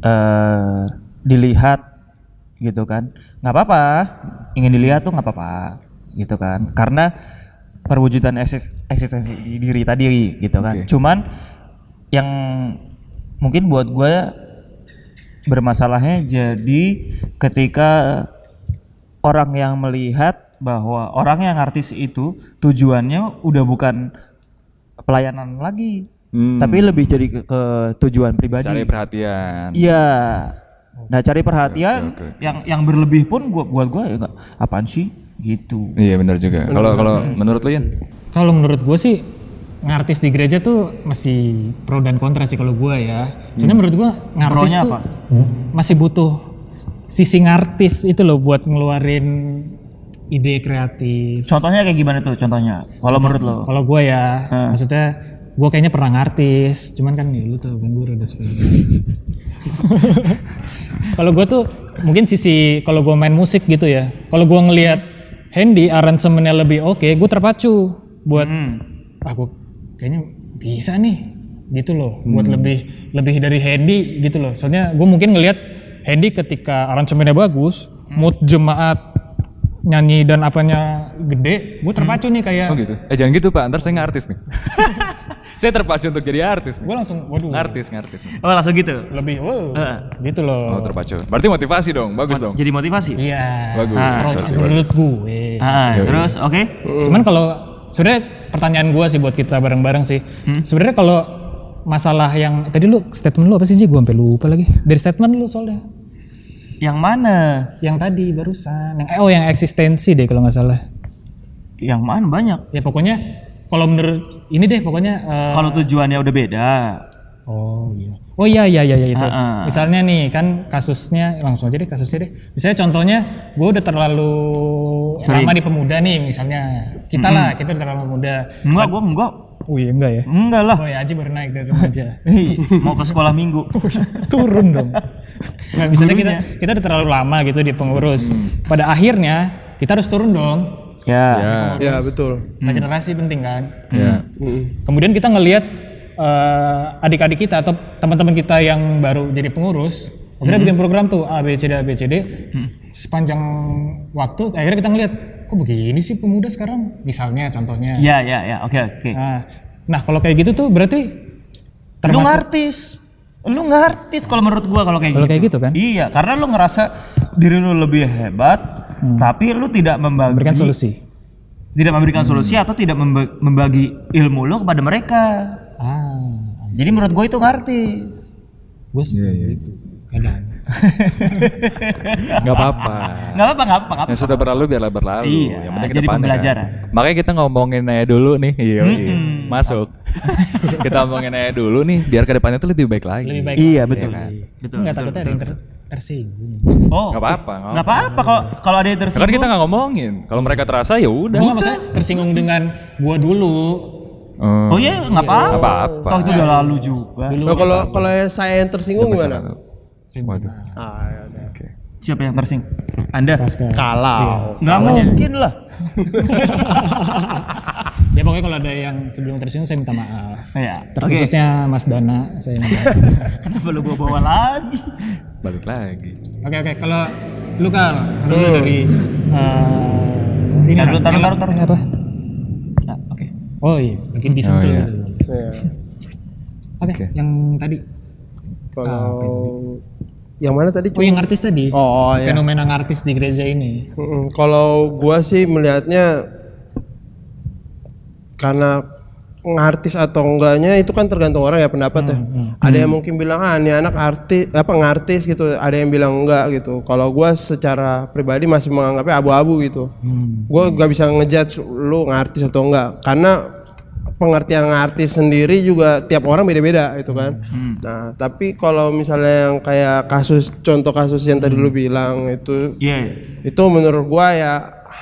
eh, dilihat gitu kan, nggak apa-apa. Ingin dilihat tuh nggak apa-apa gitu kan, karena perwujudan eksis- eksistensi di diri tadi gitu kan. Oke. Cuman yang mungkin buat gue bermasalahnya jadi ketika orang yang melihat bahwa orang yang artis itu tujuannya udah bukan pelayanan lagi Hmm. tapi lebih jadi ke, ke tujuan pribadi Cari perhatian. iya nah cari perhatian oke, oke. yang yang berlebih pun gua buat gua ya apaan sih gitu Iya benar juga. Kalau kalau menurut lo Yan? Kalau menurut gue sih ngartis di gereja tuh masih pro dan kontra sih kalau gue ya. Soalnya menurut gue ngartis Pro-nya tuh apa? masih butuh sisi ngartis itu loh buat ngeluarin ide kreatif. contohnya kayak gimana tuh contohnya kalau menurut lo Kalau gue ya, maksudnya gue kayaknya pernah ngartis, cuman kan ya lu tau kan gue rada kalau gue tuh mungkin sisi kalau gue main musik gitu ya, kalau gue ngelihat Handy aransemennya lebih oke, gue terpacu buat aku kayaknya bisa nih gitu loh, buat lebih lebih dari Handy gitu loh. Soalnya gue mungkin ngelihat Handy ketika aransemennya bagus, mood jemaat nyanyi dan apanya gede, gue terpacu nih kayak Oh gitu. Eh jangan gitu Pak, ntar saya ngartis nih. saya terpacu untuk jadi artis. gue langsung waduh Ngartis, ngartis. oh langsung gitu lebih wow gitu Oh loh terpacu. Berarti motivasi dong, bagus dong. jadi motivasi iya Bagus. Oke, menurut gue ah, terus oke cuman kalau sebenarnya pertanyaan gue sih buat kita bareng-bareng sih sebenarnya kalau masalah yang tadi lu statement lu apa sih Ji gue sampai lupa lagi dari statement lu soalnya Yang mana? Yang tadi barusan. Yang eh, oh yang eksistensi deh kalau nggak salah. Yang mana banyak? Ya pokoknya kalau menurut ini deh pokoknya eh, Kalau tujuannya udah beda. Oh iya. Oh iya iya iya iya, itu. Ah. Misalnya nih kan kasusnya langsung aja deh kasusnya deh. Misalnya contohnya gue udah terlalu lama di pemuda nih misalnya. Kita lah kita udah terlalu muda. Enggak, gua enggak. Oh iya enggak ya. Enggak lah. Oh ya Aji baru naik dari remaja. Mau ke sekolah minggu. Turun dong. Nggak misalnya kita kita udah terlalu lama gitu di pengurus. Pada akhirnya kita harus turun dong. Ya. Ya. Ya betul. Regenerasi penting kan. Ya. Kemudian kita ngelihat eh, adik-adik kita atau teman-teman kita yang baru jadi pengurus, akhirnya bikin program tuh A B C D A B C D. Sepanjang waktu akhirnya kita ngelihat kok begini sih pemuda sekarang misalnya contohnya. Ya, ya, ya. Oke, oke. Nah, nah kalau kayak gitu tuh berarti Lu termasuk ngartis. Lu ngartis kalau menurut gua kalau kayak Kalau gitu. kayak gitu kan? Iya, karena lu ngerasa diri lu lebih hebat, tapi lu tidak membagi memberikan solusi. tidak memberikan solusi atau tidak memba- membagi ilmu lu kepada mereka. Ah, Jadi menurut gue itu ngartis. gue seperti itu kadang. Nggak apa-apa. Nggak apa-apa, nggak apa-apa. Yang sudah berlalu biarlah berlalu. Iya, yang penting jadi pembelajaran. Kan. Makanya kita ngomongin aja dulu nih. Iya, iya. Masuk. kita ngomongin aja dulu nih biar ke depannya tuh lebih baik lagi. Lebih baik. Iya, betul. kan? Betul. Enggak takutnya ada yang ter- tersinggung. Oh, Nggak apa-apa. nggak apa-apa kalau kalau ada yang Kan tersinggung. kita nggak ngomongin. Kalau mereka terasa ya udah. Gue maksudnya tersinggung dengan gua dulu. Hmm. Oh iya, nggak apa-apa. Apa-apa. Toh itu udah lalu juga. Nah, kalau kalau saya yang tersinggung gimana? Waduh. Ah, ya udah. Oke. Siapa yang tersinggung? Anda. Kalau Nggak mungkin lah. Ya pokoknya kalau ada yang sebelum tersinggung saya minta maaf. Ya. Terkhususnya Mas Dana saya minta maaf. Kenapa lu bawa bawa lagi? Balik lagi. Oke oke kalau lu Kal, lu dari eh, ini Taruh, taruh, taruh, taruh. apa? Nah, Oke. Oh iya, mungkin disentuh. Oh, iya. ya. Oke, Oke. yang tadi. kalau yang mana tadi? Oh yang artis tadi. Oh ya. Fenomena artis di gereja ini. Kalau gua sih melihatnya karena ngartis atau enggaknya itu kan tergantung orang ya pendapat ya. Ada yang mungkin bilang ah ini anak artis apa ngartis gitu, ada yang bilang enggak gitu. Kalau gua secara pribadi masih menganggapnya abu-abu gitu. Gua gak bisa ngejudge lu ngartis atau enggak karena pengertian ngartis sendiri juga tiap orang beda-beda itu kan. Nah, tapi kalau misalnya yang kayak kasus contoh kasus yang tadi lu bilang itu Iya. itu menurut gua ya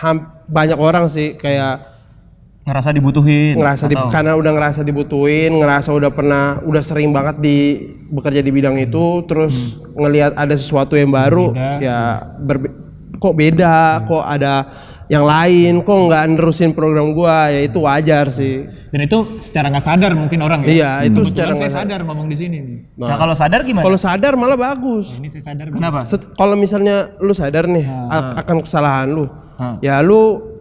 ham- banyak orang sih kayak Ngerasa dibutuhin. ngerasa di, karena udah ngerasa dibutuhin ngerasa udah pernah udah sering banget di bekerja di bidang itu terus ngelihat ada sesuatu yang baru ya berbe- kok beda kok ada yang lain kok nggak nerusin program gua ya itu wajar sih Dan itu secara nggak sadar mungkin orang ya. iya itu Kebetulan secara saya nggak- sadar ngomong di sini nih. Nah, kalau sadar gimana? kalau sadar malah bagus Ini saya sadar. Kenapa? Kalau misalnya lu sadar nih a- akan kesalahan lu Ah. ya lu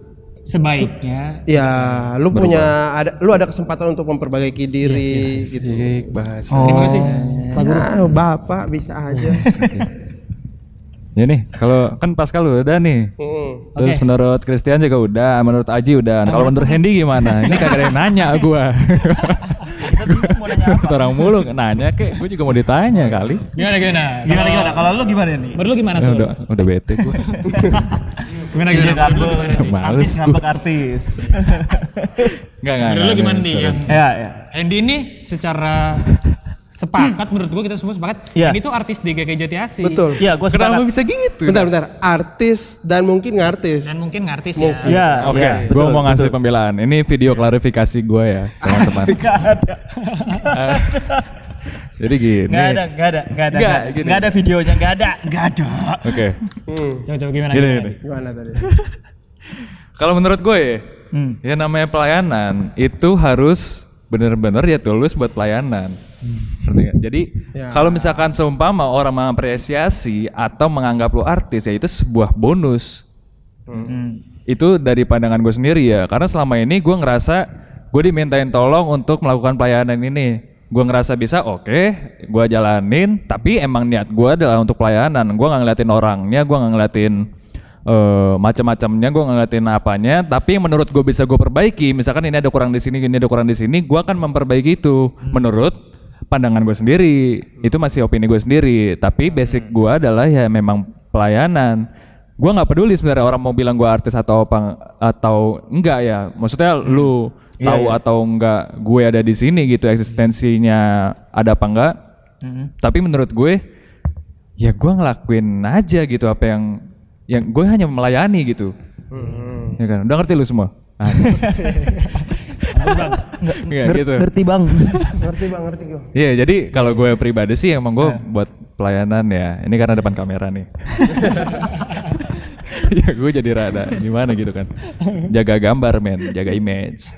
Sebaiknya ya lu punya ada lu ada kesempatan untuk memperbaiki diri gitu Asik bahasa. terima kasih. Ya, bapak bisa aja. Ya nih, kalau kan pas kalau udah nih. Hmm. Terus menurut Christian juga udah, menurut Aji udah. Nah, kalau menurut Hendy gimana? Ini kagak ada yang nanya gua. mau nanya apa? Orang mulu nanya kek, gue juga mau ditanya kali. Gimana gimana? Gimana gimana? Kalau lu gimana nih? Menurut lu gimana Ya, Sul? udah udah bete gue. Gimana gimana? lu Males. artis ngambek artis. Enggak enggak. Menurut lu gimana nih yang ya, ya. Andy ini secara sepakat menurut gua kita semua sepakat Iya. ini tuh artis di GG Jatiasi Betul. Iya, gua Kenapa sepakat. bisa gitu? Bentar, bentar. Artis dan mungkin ngartis. dan mungkin ngartis ya Iya, Oke, iya. gue mau ngasih pembelaan. Ini video klarifikasi gue ya, teman-teman. Gak ada. Jadi gini. Gak ada, gak ada, gak ada. Gak gini. gak ada videonya, gak ada. Gak ada. Oke. Hmm. coba coba gimana Gini, gimana? gini. Gimana tadi? Kalau menurut gue ya, Hmm. ya namanya pelayanan itu harus bener-bener ya tulus buat pelayanan. Nggak? Jadi Ya. kalau misalkan seumpama orang mengapresiasi atau menganggap lu artis ya itu sebuah bonus. Hmm. Itu dari pandangan gue sendiri ya. Karena selama ini gue ngerasa gue dimintain tolong untuk melakukan pelayanan ini. Gue ngerasa bisa, oke, gue jalanin. Tapi emang niat gue adalah untuk pelayanan. Gue nggak ngeliatin orangnya, gue nggak ngeliatin eh macam-macamnya, gue nggak ngeliatin apanya. Tapi menurut gue bisa gue perbaiki. Misalkan ini ada kurang di sini, ini ada kurang di sini, gue akan memperbaiki itu. Menurut pandangan gue sendiri, itu masih opini gue sendiri. Tapi basic gue adalah ya memang pelayanan. Gua nggak peduli sebenarnya orang mau bilang gua artis atau apa atau enggak ya. Maksudnya lu Iya, tahu iya. atau enggak gue ada di sini gitu eksistensinya ada apa enggak. Mm-hmm. Tapi menurut gue ya gua ngelakuin aja gitu apa yang yang gue hanya melayani gitu. Ya kan? Udah ngerti lu semua? Iya Nger- gitu. Ngerti bang. ngerti bang ngerti gue Iya, jadi kalau gue pribadi sih emang gue buat pelayanan ya. Ini karena depan kamera nih. ya gue jadi rada gimana gitu kan. Jaga gambar men, jaga image.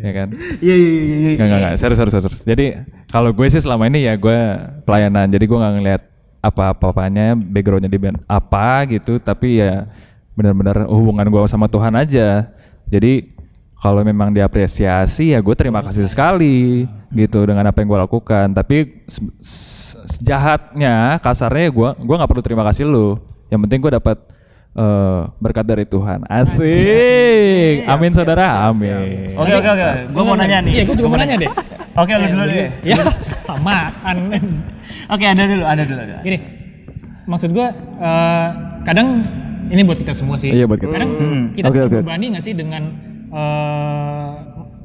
Ya kan? iya iya iya iya Enggak, enggak, enggak. Serius, serius, serius. Jadi kalau gue sih selama ini ya gue pelayanan. Jadi gue nggak ngeliat apa-apanya, backgroundnya di band apa gitu. Tapi ya benar-benar hubungan gue sama Tuhan aja. Jadi kalau memang diapresiasi ya gue terima kasih sekali gitu dengan apa yang gue lakukan. Tapi se- se- sejahatnya, kasarnya gue gue nggak perlu terima kasih lu. Yang penting gue dapat eh, berkat dari Tuhan. Asik. Amin saudara. Amin. Oke oke oke. Gue mau nanya nih. Iya, gue juga mau nanya deh. Oke lu dulu deh. Ya, samaan. Oke ada dulu ada dulu ada. Gini, maksud gue eh, kadang ini buat kita semua sih. Iya, buat kita. Kadang Hmm, kita oke. terbebani nggak sih dengan eh,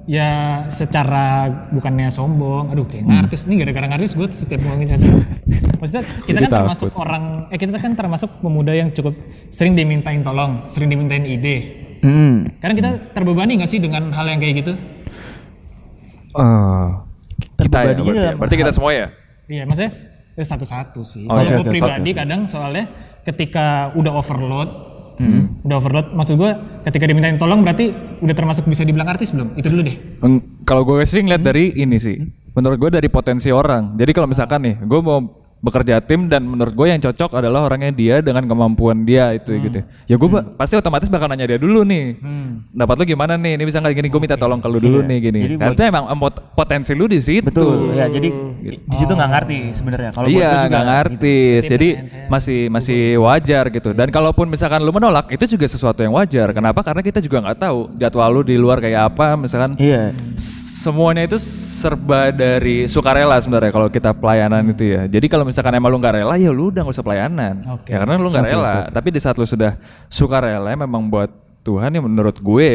ya secara bukannya sombong. Aduh, kayak ngartis nih gara-gara ngartis gue setiap ngomongin satu. Maksudnya kita Jadi kan termasuk takut. orang, eh kita kan termasuk pemuda yang cukup sering dimintain tolong, sering dimintain ide. Hmm. Kadang kita terbebani nggak sih dengan hal yang kayak gitu? Eh, kita ya, berarti, ya. berarti kita semua ya. Iya, maksudnya ya satu-satu sih. Oh, Kalau oke, gue oke, pribadi oke. kadang soalnya ketika udah overload, Hmm. udah overload, maksud gue ketika dimintain tolong berarti udah termasuk bisa dibilang artis belum? Itu dulu deh. Kalau gue sih ngeliat dari ini sih, menurut gue dari potensi orang. Jadi kalau misalkan nih, gue mau bekerja tim dan menurut gue yang cocok adalah orangnya dia dengan kemampuan dia itu gitu. Ya gue ba- pasti otomatis bakal nanya dia dulu nih. Dapat lu gimana nih? Ini bisa nggak gini? Gue minta tolong ke lu dulu nih gini. Jadi Karena emang emang potensi lu di situ. Betul. Ya jadi di situ nggak ngerti sebenarnya. Kalau iya, nggak gitu. ngerti. Jadi masih masih wajar gitu. Dan kalaupun misalkan lu menolak, itu juga sesuatu yang wajar. Kenapa? Karena kita juga nggak tahu jadwal lu di luar kayak apa. Misalkan Iya. Semuanya itu serba dari sukarela sebenarnya kalau kita pelayanan itu ya. Jadi kalau misalkan emang lu nggak rela ya lu udah nggak usah pelayanan. Oke. Ya karena lu nggak rela. Tapi di saat lu sudah sukarela memang buat Tuhan ya menurut gue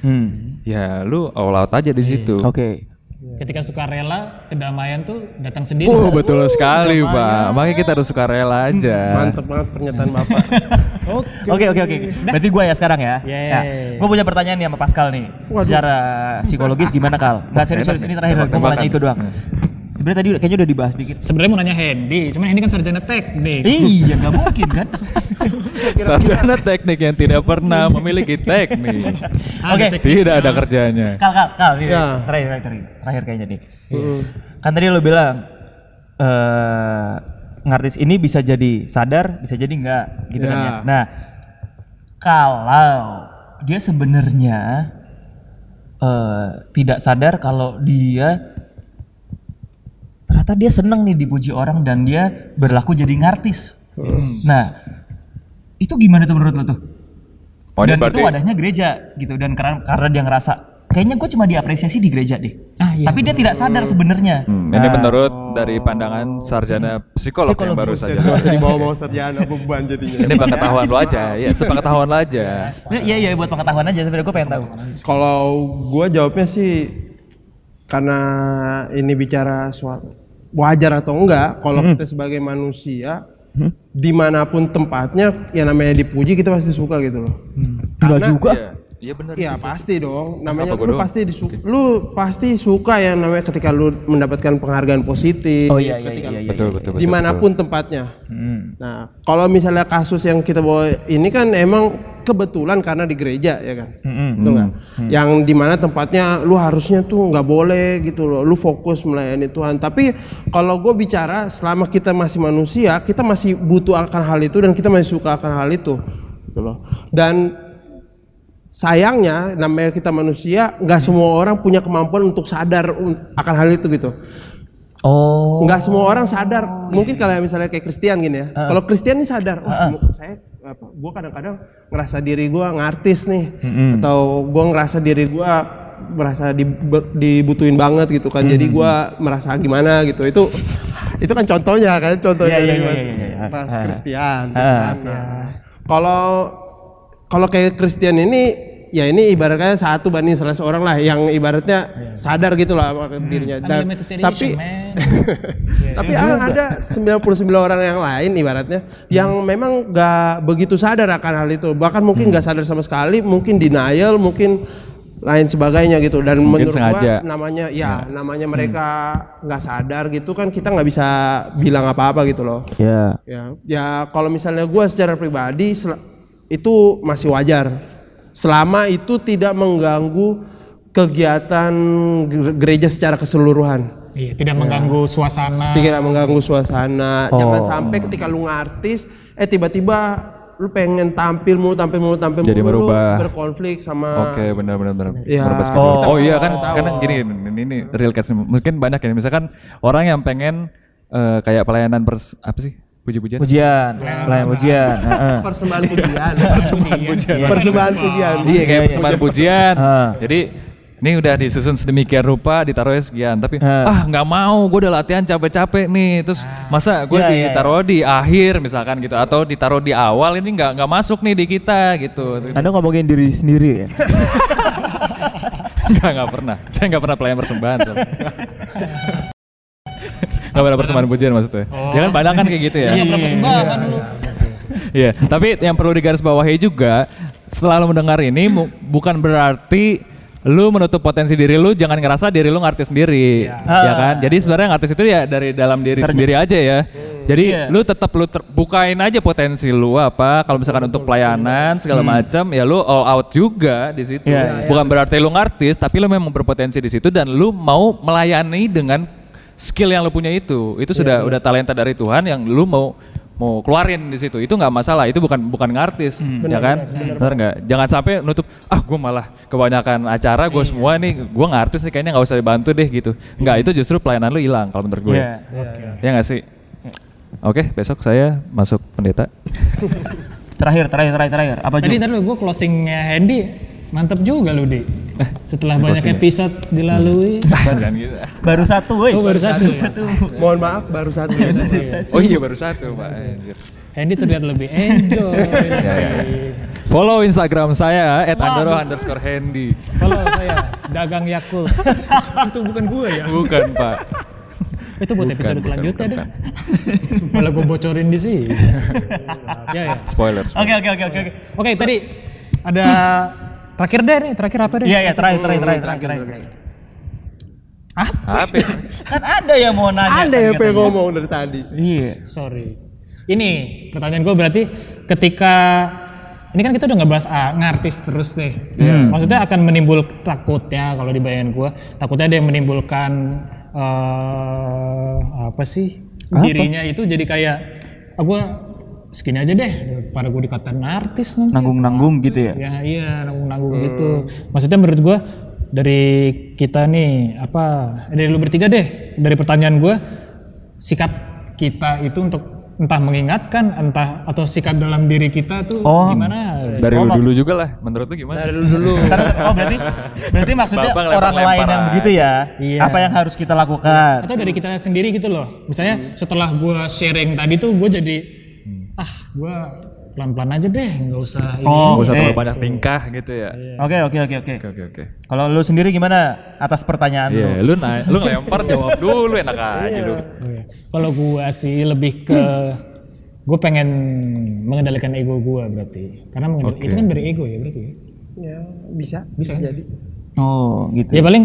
Hmm. ya lu all out aja di situ. Oke. Ketika suka rela, kedamaian tuh datang sendiri. Oh betul sekali pak. Makanya kita harus sukarela aja. mantep banget pernyataan bapak Oke oke oke. Berarti gue ya sekarang ya. Yeay. gue punya pertanyaan nih sama Pascal nih. Secara psikologis gimana Kal? Nggak serius serius ini terakhir. Gue mau nanya itu doang. Sebenarnya tadi kayaknya udah dibahas dikit. Sebenarnya mau nanya Hendy, cuman Hendy kan sarjana teknik. Iya nggak mungkin kan? Sarjana teknik yang tidak pernah memiliki teknik. Oke. teknik. Tidak ada kerjanya. Kal kal kal. ini Ya. Terakhir terakhir terakhir. Terakhir kayaknya nih. Kan tadi lo bilang eh ngartis ini bisa jadi sadar, bisa jadi enggak gitu kan Ya. ya. Nah, kalau dia sebenarnya eh tidak sadar kalau dia ternyata dia seneng nih dipuji orang dan dia berlaku jadi ngartis. Nah, itu gimana tuh menurut lo tuh? Oh, dan berarti- itu wadahnya gereja gitu dan karena karena dia ngerasa kayaknya gue cuma diapresiasi di gereja deh. Ah, iya. Tapi dia tidak sadar sebenarnya. Hmm, ini menurut dari pandangan sarjana psikolog, yang Psikolog. baru saja. Dibawa-bawa sarjana beban jadinya Ini pengetahuan lo aja, ya sepengetahuan lo aja. Nah, Iya iya buat pengetahuan aja sebenarnya gue pengen tahu. Kalau gua jawabnya sih karena ini bicara soal wajar atau enggak, kalau kita sebagai manusia di mana pun tempatnya, yang namanya dipuji kita pasti suka gitu loh. Enggak juga. Iya, iya benar. Iya pasti dong. Namanya Apa lu doang? pasti disu lu pasti suka yang namanya ketika lu mendapatkan penghargaan positif. Oh iya iya ketika iya iya. Betul, betul, betul. di mana pun tempatnya. Hmm. Nah, kalau misalnya kasus yang kita bawa ini kan emang kebetulan karena di gereja ya kan, Hmm. itu enggak. Yang di mana tempatnya lu harusnya tuh nggak boleh gitu loh, lu fokus melayani Tuhan. Tapi kalau gue bicara selama kita masih manusia, kita masih butuh akan hal itu dan kita masih suka akan hal itu, gitu loh. Dan sayangnya namanya kita manusia, nggak semua orang punya kemampuan untuk sadar akan hal itu gitu. Oh. Nggak semua orang sadar. Mungkin kalau misalnya kayak Kristen gini ya. Kalau Kristen nih sadar, oh mu- saya apa? Gue kadang-kadang ngerasa diri gue ngartis nih, atau gue ngerasa diri gue merasa dibutuhin banget gitu kan. Jadi gue merasa gimana gitu. Itu itu kan contohnya kan, contohnya Iya iya dari iya Mas. iya. iya. Ras Kristen. Ah. kan. Nah, Kalau kalau kayak Kristen ini ya ini ibaratnya satu banding seratus orang lah yang ibaratnya sadar gitu lah sama dirinya. Dan- Unlimited tapi edition, man. tapi ada 99 orang yang lain ibaratnya yang memang gak begitu sadar akan hal itu. Bahkan mungkin gak sadar sama sekali, mungkin denial, mungkin lain sebagainya gitu dan Mungkin menurut sengaja. gua namanya ya namanya mereka nggak sadar gitu kan kita nggak bisa bilang apa-apa gitu loh Ya. ya ya kalau misalnya gua secara pribadi itu masih wajar selama itu tidak mengganggu kegiatan ge- gereja secara keseluruhan Iya, tidak mengganggu suasana. tidak mengganggu suasana Oh. jangan sampai ketika lu ngartis eh tiba-tiba lu pengen tampil mulu tampil mulu tampil Jadi mulu lu merubah. berkonflik sama Oke, benar benar benar. Ya, schedule. oh, iya kan tahu. karena gini ini, ini real case mungkin banyak ya misalkan orang yang pengen eh, kayak pelayanan pers apa sih? Puji-pujian. Ujian, lain ujian. Heeh. persembahan pujian persembahan pujian Iya kayak persembahan pujian. Ah. Jadi ini udah disusun sedemikian rupa, ditaruhnya sekian. Tapi Ah. ah nggak mau, gue udah latihan capek-capek nih. Terus masa gue Iya, iya, ditaruh di akhir misalkan gitu, atau ditaruh di awal ini nggak nggak masuk nih di kita gitu. Anda ngomongin diri sendiri ya? Nggak nggak pernah. Saya nggak pernah pelayan persembahan. Nggak pernah persembahan pujian maksudnya. Ya kan banyak kan kayak gitu ya. Iya, persembahan lu? Iya, tapi yang perlu digarisbawahi juga setelah lu mendengar ini bukan berarti lu menutup potensi diri lu jangan ngerasa diri lu ngartis sendiri ya kan? Jadi sebenarnya ngartis itu ya dari dalam diri sendiri aja ya. Jadi Iya. lu tetap lu ter- bukain aja potensi lu apa kalau misalkan untuk pelayanan segala macam ya lu all out juga di situ. Iya, bukan berarti lu ngartis tapi lu memang berpotensi di situ dan lu mau melayani dengan skill yang lu punya itu itu sudah udah talenta dari Tuhan yang lu mau mau keluarin di situ. Itu nggak masalah itu bukan bukan ngartis ya kan? benar nggak? Jangan sampai nutup ah gue malah kebanyakan acara gue semua nih gue ngartis nih kayaknya nggak usah dibantu deh gitu. Nggak itu justru pelayanan lu hilang kalau menurut gue. Iya. ya nggak sih? Oke besok saya masuk pendeta. Terakhir, terakhir, terakhir, terakhir. Apa Tadi Ju? tadi gue closingnya Hendy mantep juga lu di. Setelah banyak episode dilalui. gitu Baru satu, woi. Oh baru satu. mohon maaf baru satu oh iya baru satu pak Anjir. Hendy terlihat lebih enjoy. Ya, ya. follow instagram saya at andoro underscore handy Kalau saya dagang Yakult. itu bukan gue ya. bukan pak Itu buat Bukan, episode bukan, selanjutnya bukan, deh. Malah gue bocorin di sini. ya ya. spoiler, oke, oke. oke. Oke tadi ada terakhir deh nih terakhir apa deh? Iya, iya, terakhir, terakhir, terakhir, terakhir. terakhir. apa ya? Kan ada yang mau nanya. ada yang pengen ngomong dari tadi Iya. Sorry. Ini pertanyaan gue berarti ketika ini kan kita udah ngebahas ah, ngartis terus deh. Maksudnya akan menimbul takutnya kalau di bayangan gue, takutnya ada yang menimbulkan eh apa sih dirinya itu jadi kayak ah, gue segini aja deh pada gue dikatain artis nanti. Nanggung-nanggung gitu ya. Ya iya nanggung-nanggung gitu. Maksudnya menurut gua dari kita nih apa dari lu bertiga deh dari pertanyaan gua sikap kita itu untuk entah mengingatkan entah atau sikap dalam diri kita tuh Oh. gimana? dari lu dulu juga lah menurut lu gimana dari dulu dulu oh berarti berarti maksudnya Bapak orang lain yang begitu ya. Iya. Apa yang harus kita lakukan? Atau dari kita sendiri gitu loh. Misalnya setelah gua sharing tadi tuh gua jadi ah gua pelan-pelan aja deh nggak usah ini. Oh, Gak usah eh. terlalu banyak tingkah gitu ya Oke, oke, oke, oke. oke oke oke Kalau lu sendiri gimana atas pertanyaan Iya, lu? lu naik, lu ngelempar jawab dulu enak aja lu. Oke. Kalau gua sih lebih ke gue pengen mengendalikan ego gua berarti karena mengendal- Oke. itu kan dari ego ya berarti ya. ya bisa bisa jadi Oh, gitu. ya paling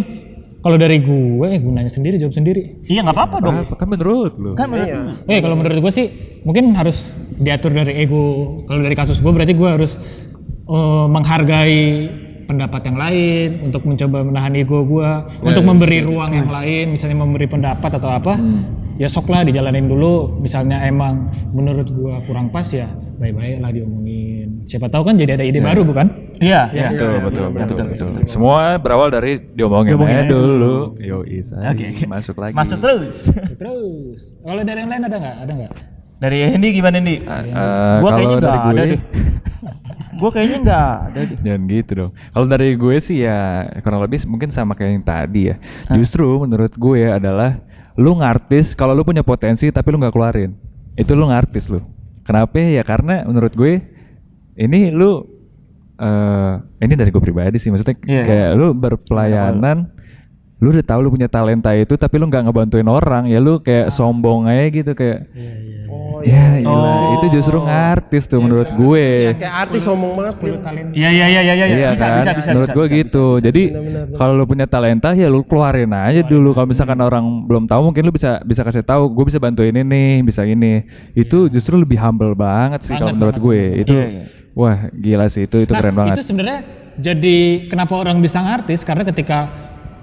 kalau dari gue eh gunanya sendiri jawab sendiri Iya, nggak apa-apa dong. Apa kan menurut lu? Kan menurut Iya. lu. Oke kalau menurut gue sih mungkin harus diatur dari ego kalau dari kasus gue berarti gue harus eh, menghargai pendapat yang lain untuk mencoba menahan ego gue untuk memberi ruang yang lain misalnya memberi pendapat atau apa ya sok lah dijalanin dulu misalnya emang menurut gue kurang pas ya baik-baik lah diomongin siapa tahu kan jadi ada ide baru bukan Iya, iya. Betul, betul, betul, betul, Semua berawal dari diomongin, Diomongin aja aja dulu. Yo, isa. Oke. Masuk lagi. Masuk terus. terus kalau dari yang lain ada nggak ada nggak Dari Hendy gimana, Hendy? Eh, Gua kalau kayaknya dari nggak ada gue, deh. Gua kayaknya nggak ada deh. Jangan gitu dong. Kalau dari gue sih ya kurang lebih mungkin sama kayak yang tadi ya. Justru menurut gue adalah lu ngartis kalau lu punya potensi tapi lu nggak keluarin. itu lu ngartis lu. Kenapa? Ya karena menurut gue ini lu eh ini dari gue pribadi sih. Maksudnya Iya, kayak lu berpelayanan lu udah tahu lu punya talenta itu tapi lu nggak ngebantuin orang ya lu kayak sombong aja gitu kayak ya gila. itu justru ngartis tuh menurut gue Kayak artis ngomong banget. bro. Iya iya iya iya iya. Iya bisa, kan? bisa bisa Menurut bisa, gue bisa, gitu. Jadi kalau lu punya talenta ya lu keluarin aja dulu. Kalau misalkan orang belum tahu mungkin lu bisa bisa kasih tahu, gue bisa bantuin ini, bisa ini. Itu justru lebih humble banget sih kalau menurut gue. Itu Iya, iya. wah gila sih itu itu Nah, keren banget. Itu sebenarnya jadi kenapa orang bisa ngartis karena ketika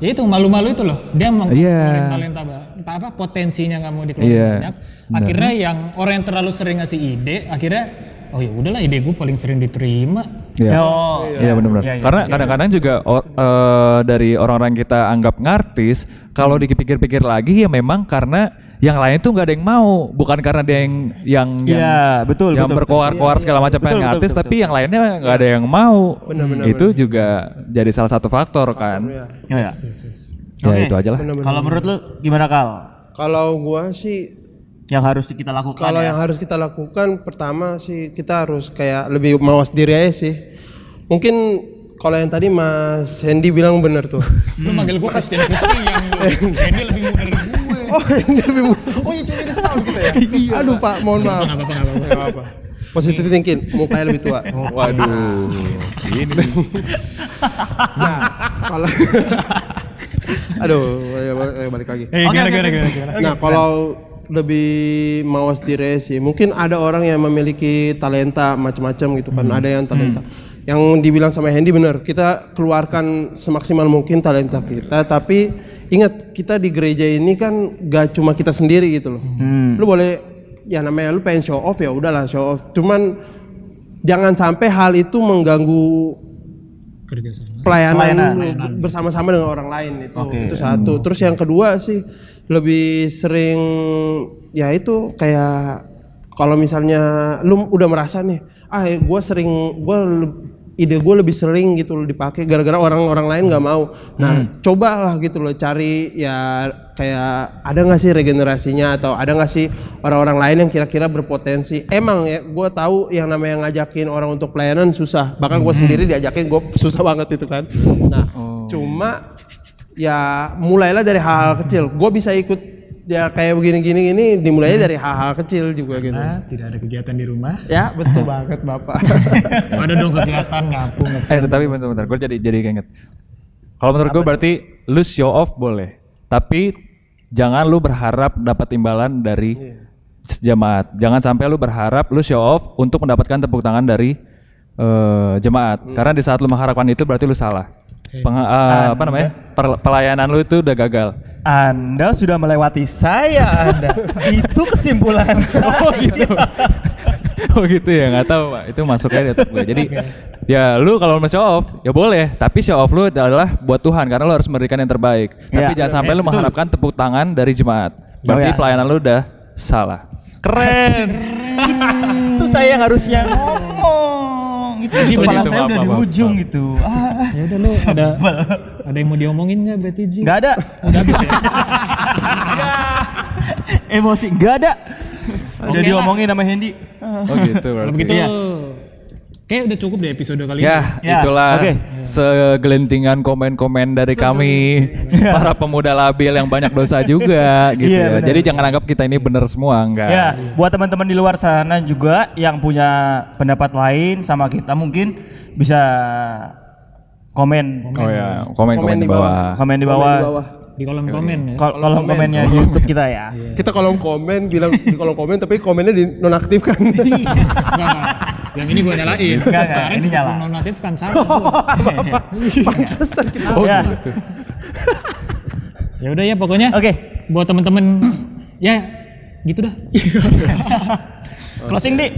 ya itu malu-malu itu loh dia mau Iya. talenta ba- apa, apa potensinya nggak mau dikeluarin Iya, banyak akhirnya yang orang yang terlalu sering ngasih ide akhirnya oh ya udahlah ide gue paling sering diterima Iya. Oh, Iya benar-benar. Iya, iya. Karena kadang-kadang juga or- eh, dari orang-orang yang kita anggap ngartis, kalau dipikir-pikir lagi ya memang karena yang lain tuh nggak ada yang mau, bukan karena dia yang yang yang, Iya, betul yang betul. berkoar-koar segala macam pengen Betul, betul, ngartis, betul, tapi yang lainnya nggak ada yang mau. itu juga jadi salah satu faktor kan. Iya. iya. Ya Oke. itu aja lah. Kalau menurut lu gimana Kal? Kalau gua sih Yang harus kita lakukan kalau ya? yang harus kita lakukan pertama sih kita harus kayak lebih mawas diri aja sih. Mungkin kalau yang tadi Mas Hendy bilang benar tuh. lu manggil gue Christian Christian lu ini lebih muda dari Oh, ini lebih mudah. Oh, iya cuma beda setahun kita ya. Aduh, Pak, mohon maaf. nggak apa-apa nggak apa-apa. Positive thinking, mukanya lebih tua. Waduh. Ini. Nah, kalau Aduh, ayo balik, ayo balik lagi. eh gimana gimana gimana gimana Nah, kalau lebih mawas diri sih, mungkin ada orang yang memiliki talenta macam-macam gitu kan. Ada yang talenta. Yang dibilang sama Hendy benar, kita keluarkan semaksimal mungkin talenta kita, tapi ingat kita di gereja ini kan gak cuma kita sendiri gitu loh. Hmm. Lu boleh ya namanya lu pengen show off ya udahlah show off. Cuman jangan sampai hal itu mengganggu kerja sama pelayanan, lu bersama-sama dengan orang lain itu itu satu terus yang kedua sih lebih sering ya itu kayak kalau misalnya lu udah merasa nih ah gue sering gue ide gue lebih sering gitu loh dipakai gara-gara orang-orang lain nggak mau. Nah cobalah gitu loh cari ya kayak ada nggak sih regenerasinya atau ada nggak sih orang-orang lain yang kira-kira berpotensi? Emang ya gue tahu yang namanya ngajakin orang untuk pelayanan susah. Bahkan gue sendiri diajakin gue susah banget itu kan. Nah cuma ya mulailah dari hal-hal kecil. Gue bisa ikut ya kayak begini-gini ini dimulainya dari hal-hal kecil juga gitu Nah, tidak ada kegiatan di rumah ya betul banget bapak ada dong kegiatan ngapung Eh tapi bentar-bentar, gue jadi jadi keinget. Kalau menurut gue berarti lu show off boleh, tapi jangan lu berharap dapat imbalan dari jemaat. Jangan sampai lu berharap lu show off untuk mendapatkan tepuk tangan dari eh, jemaat. Karena di saat lu mengharapkan itu berarti lu salah. Peng- eh, apa namanya? Per- pelayanan lu itu udah gagal. Anda sudah melewati saya Anda. Itu kesimpulan saya. Oh gitu. oh gitu ya, nggak tahu pak. Itu masuknya di otak gue. Jadi ya lu kalau mau show off ya boleh, tapi show off lu adalah buat Tuhan karena lu harus memberikan yang terbaik. Tapi Ya. jangan sampai lu mengharapkan tepuk tangan dari jemaat. Berarti ya. pelayanan lu udah salah. Keren. Itu saya yang harusnya ngomong. Itu di kepala saya udah di ujung gitu. Ah, ya udah lu ada ada yang mau diomongin nggak berarti Ji nggak ada. udah habis ya Emosi nggak ada. Udah diomongin sama Hendy. Oh gitu berarti. begitu Iya. Kayak udah cukup deh episode kali ini Ya, Ya, itulah oke. segelintingan komen-komen dari kami para pemuda labil yang banyak dosa juga gitu Iya, ya. benar. Jadi jangan anggap kita ini benar semua enggak. Ya, buat teman-teman di luar sana juga yang punya pendapat lain sama kita mungkin bisa komen Oh ya, komen-komen Komen di di bawah. komen di Komen bawah, di bawah di kolom komen ya kol- kolom komennya YouTube kita ya. kita kolom komen bilang di kolom komen tapi komennya dinonaktifkan enggak. yang ini gue nyalain Enggak, enggak, kemarin ini nyala. nonaktifkan salah gua. pantesan kita Oh Ya. gitu. ya udah ya pokoknya Oke, buat temen-temen ya gitu dah closing di.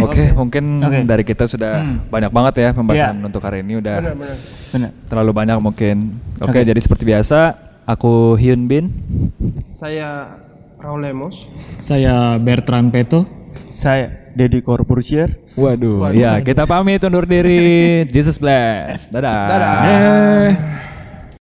Oke, mungkin Oke. dari kita sudah banyak banget ya pembahasan Iya. untuk hari ini udah benar Benar. terlalu banyak mungkin. Oke, jadi seperti biasa aku Hyun Bin. saya Raul Lemos saya Bertrand Peto Saya Deddy Corbusier. Waduh, ya kita pamit undur diri. Jesus bless. Dadah. Dadah. Eh.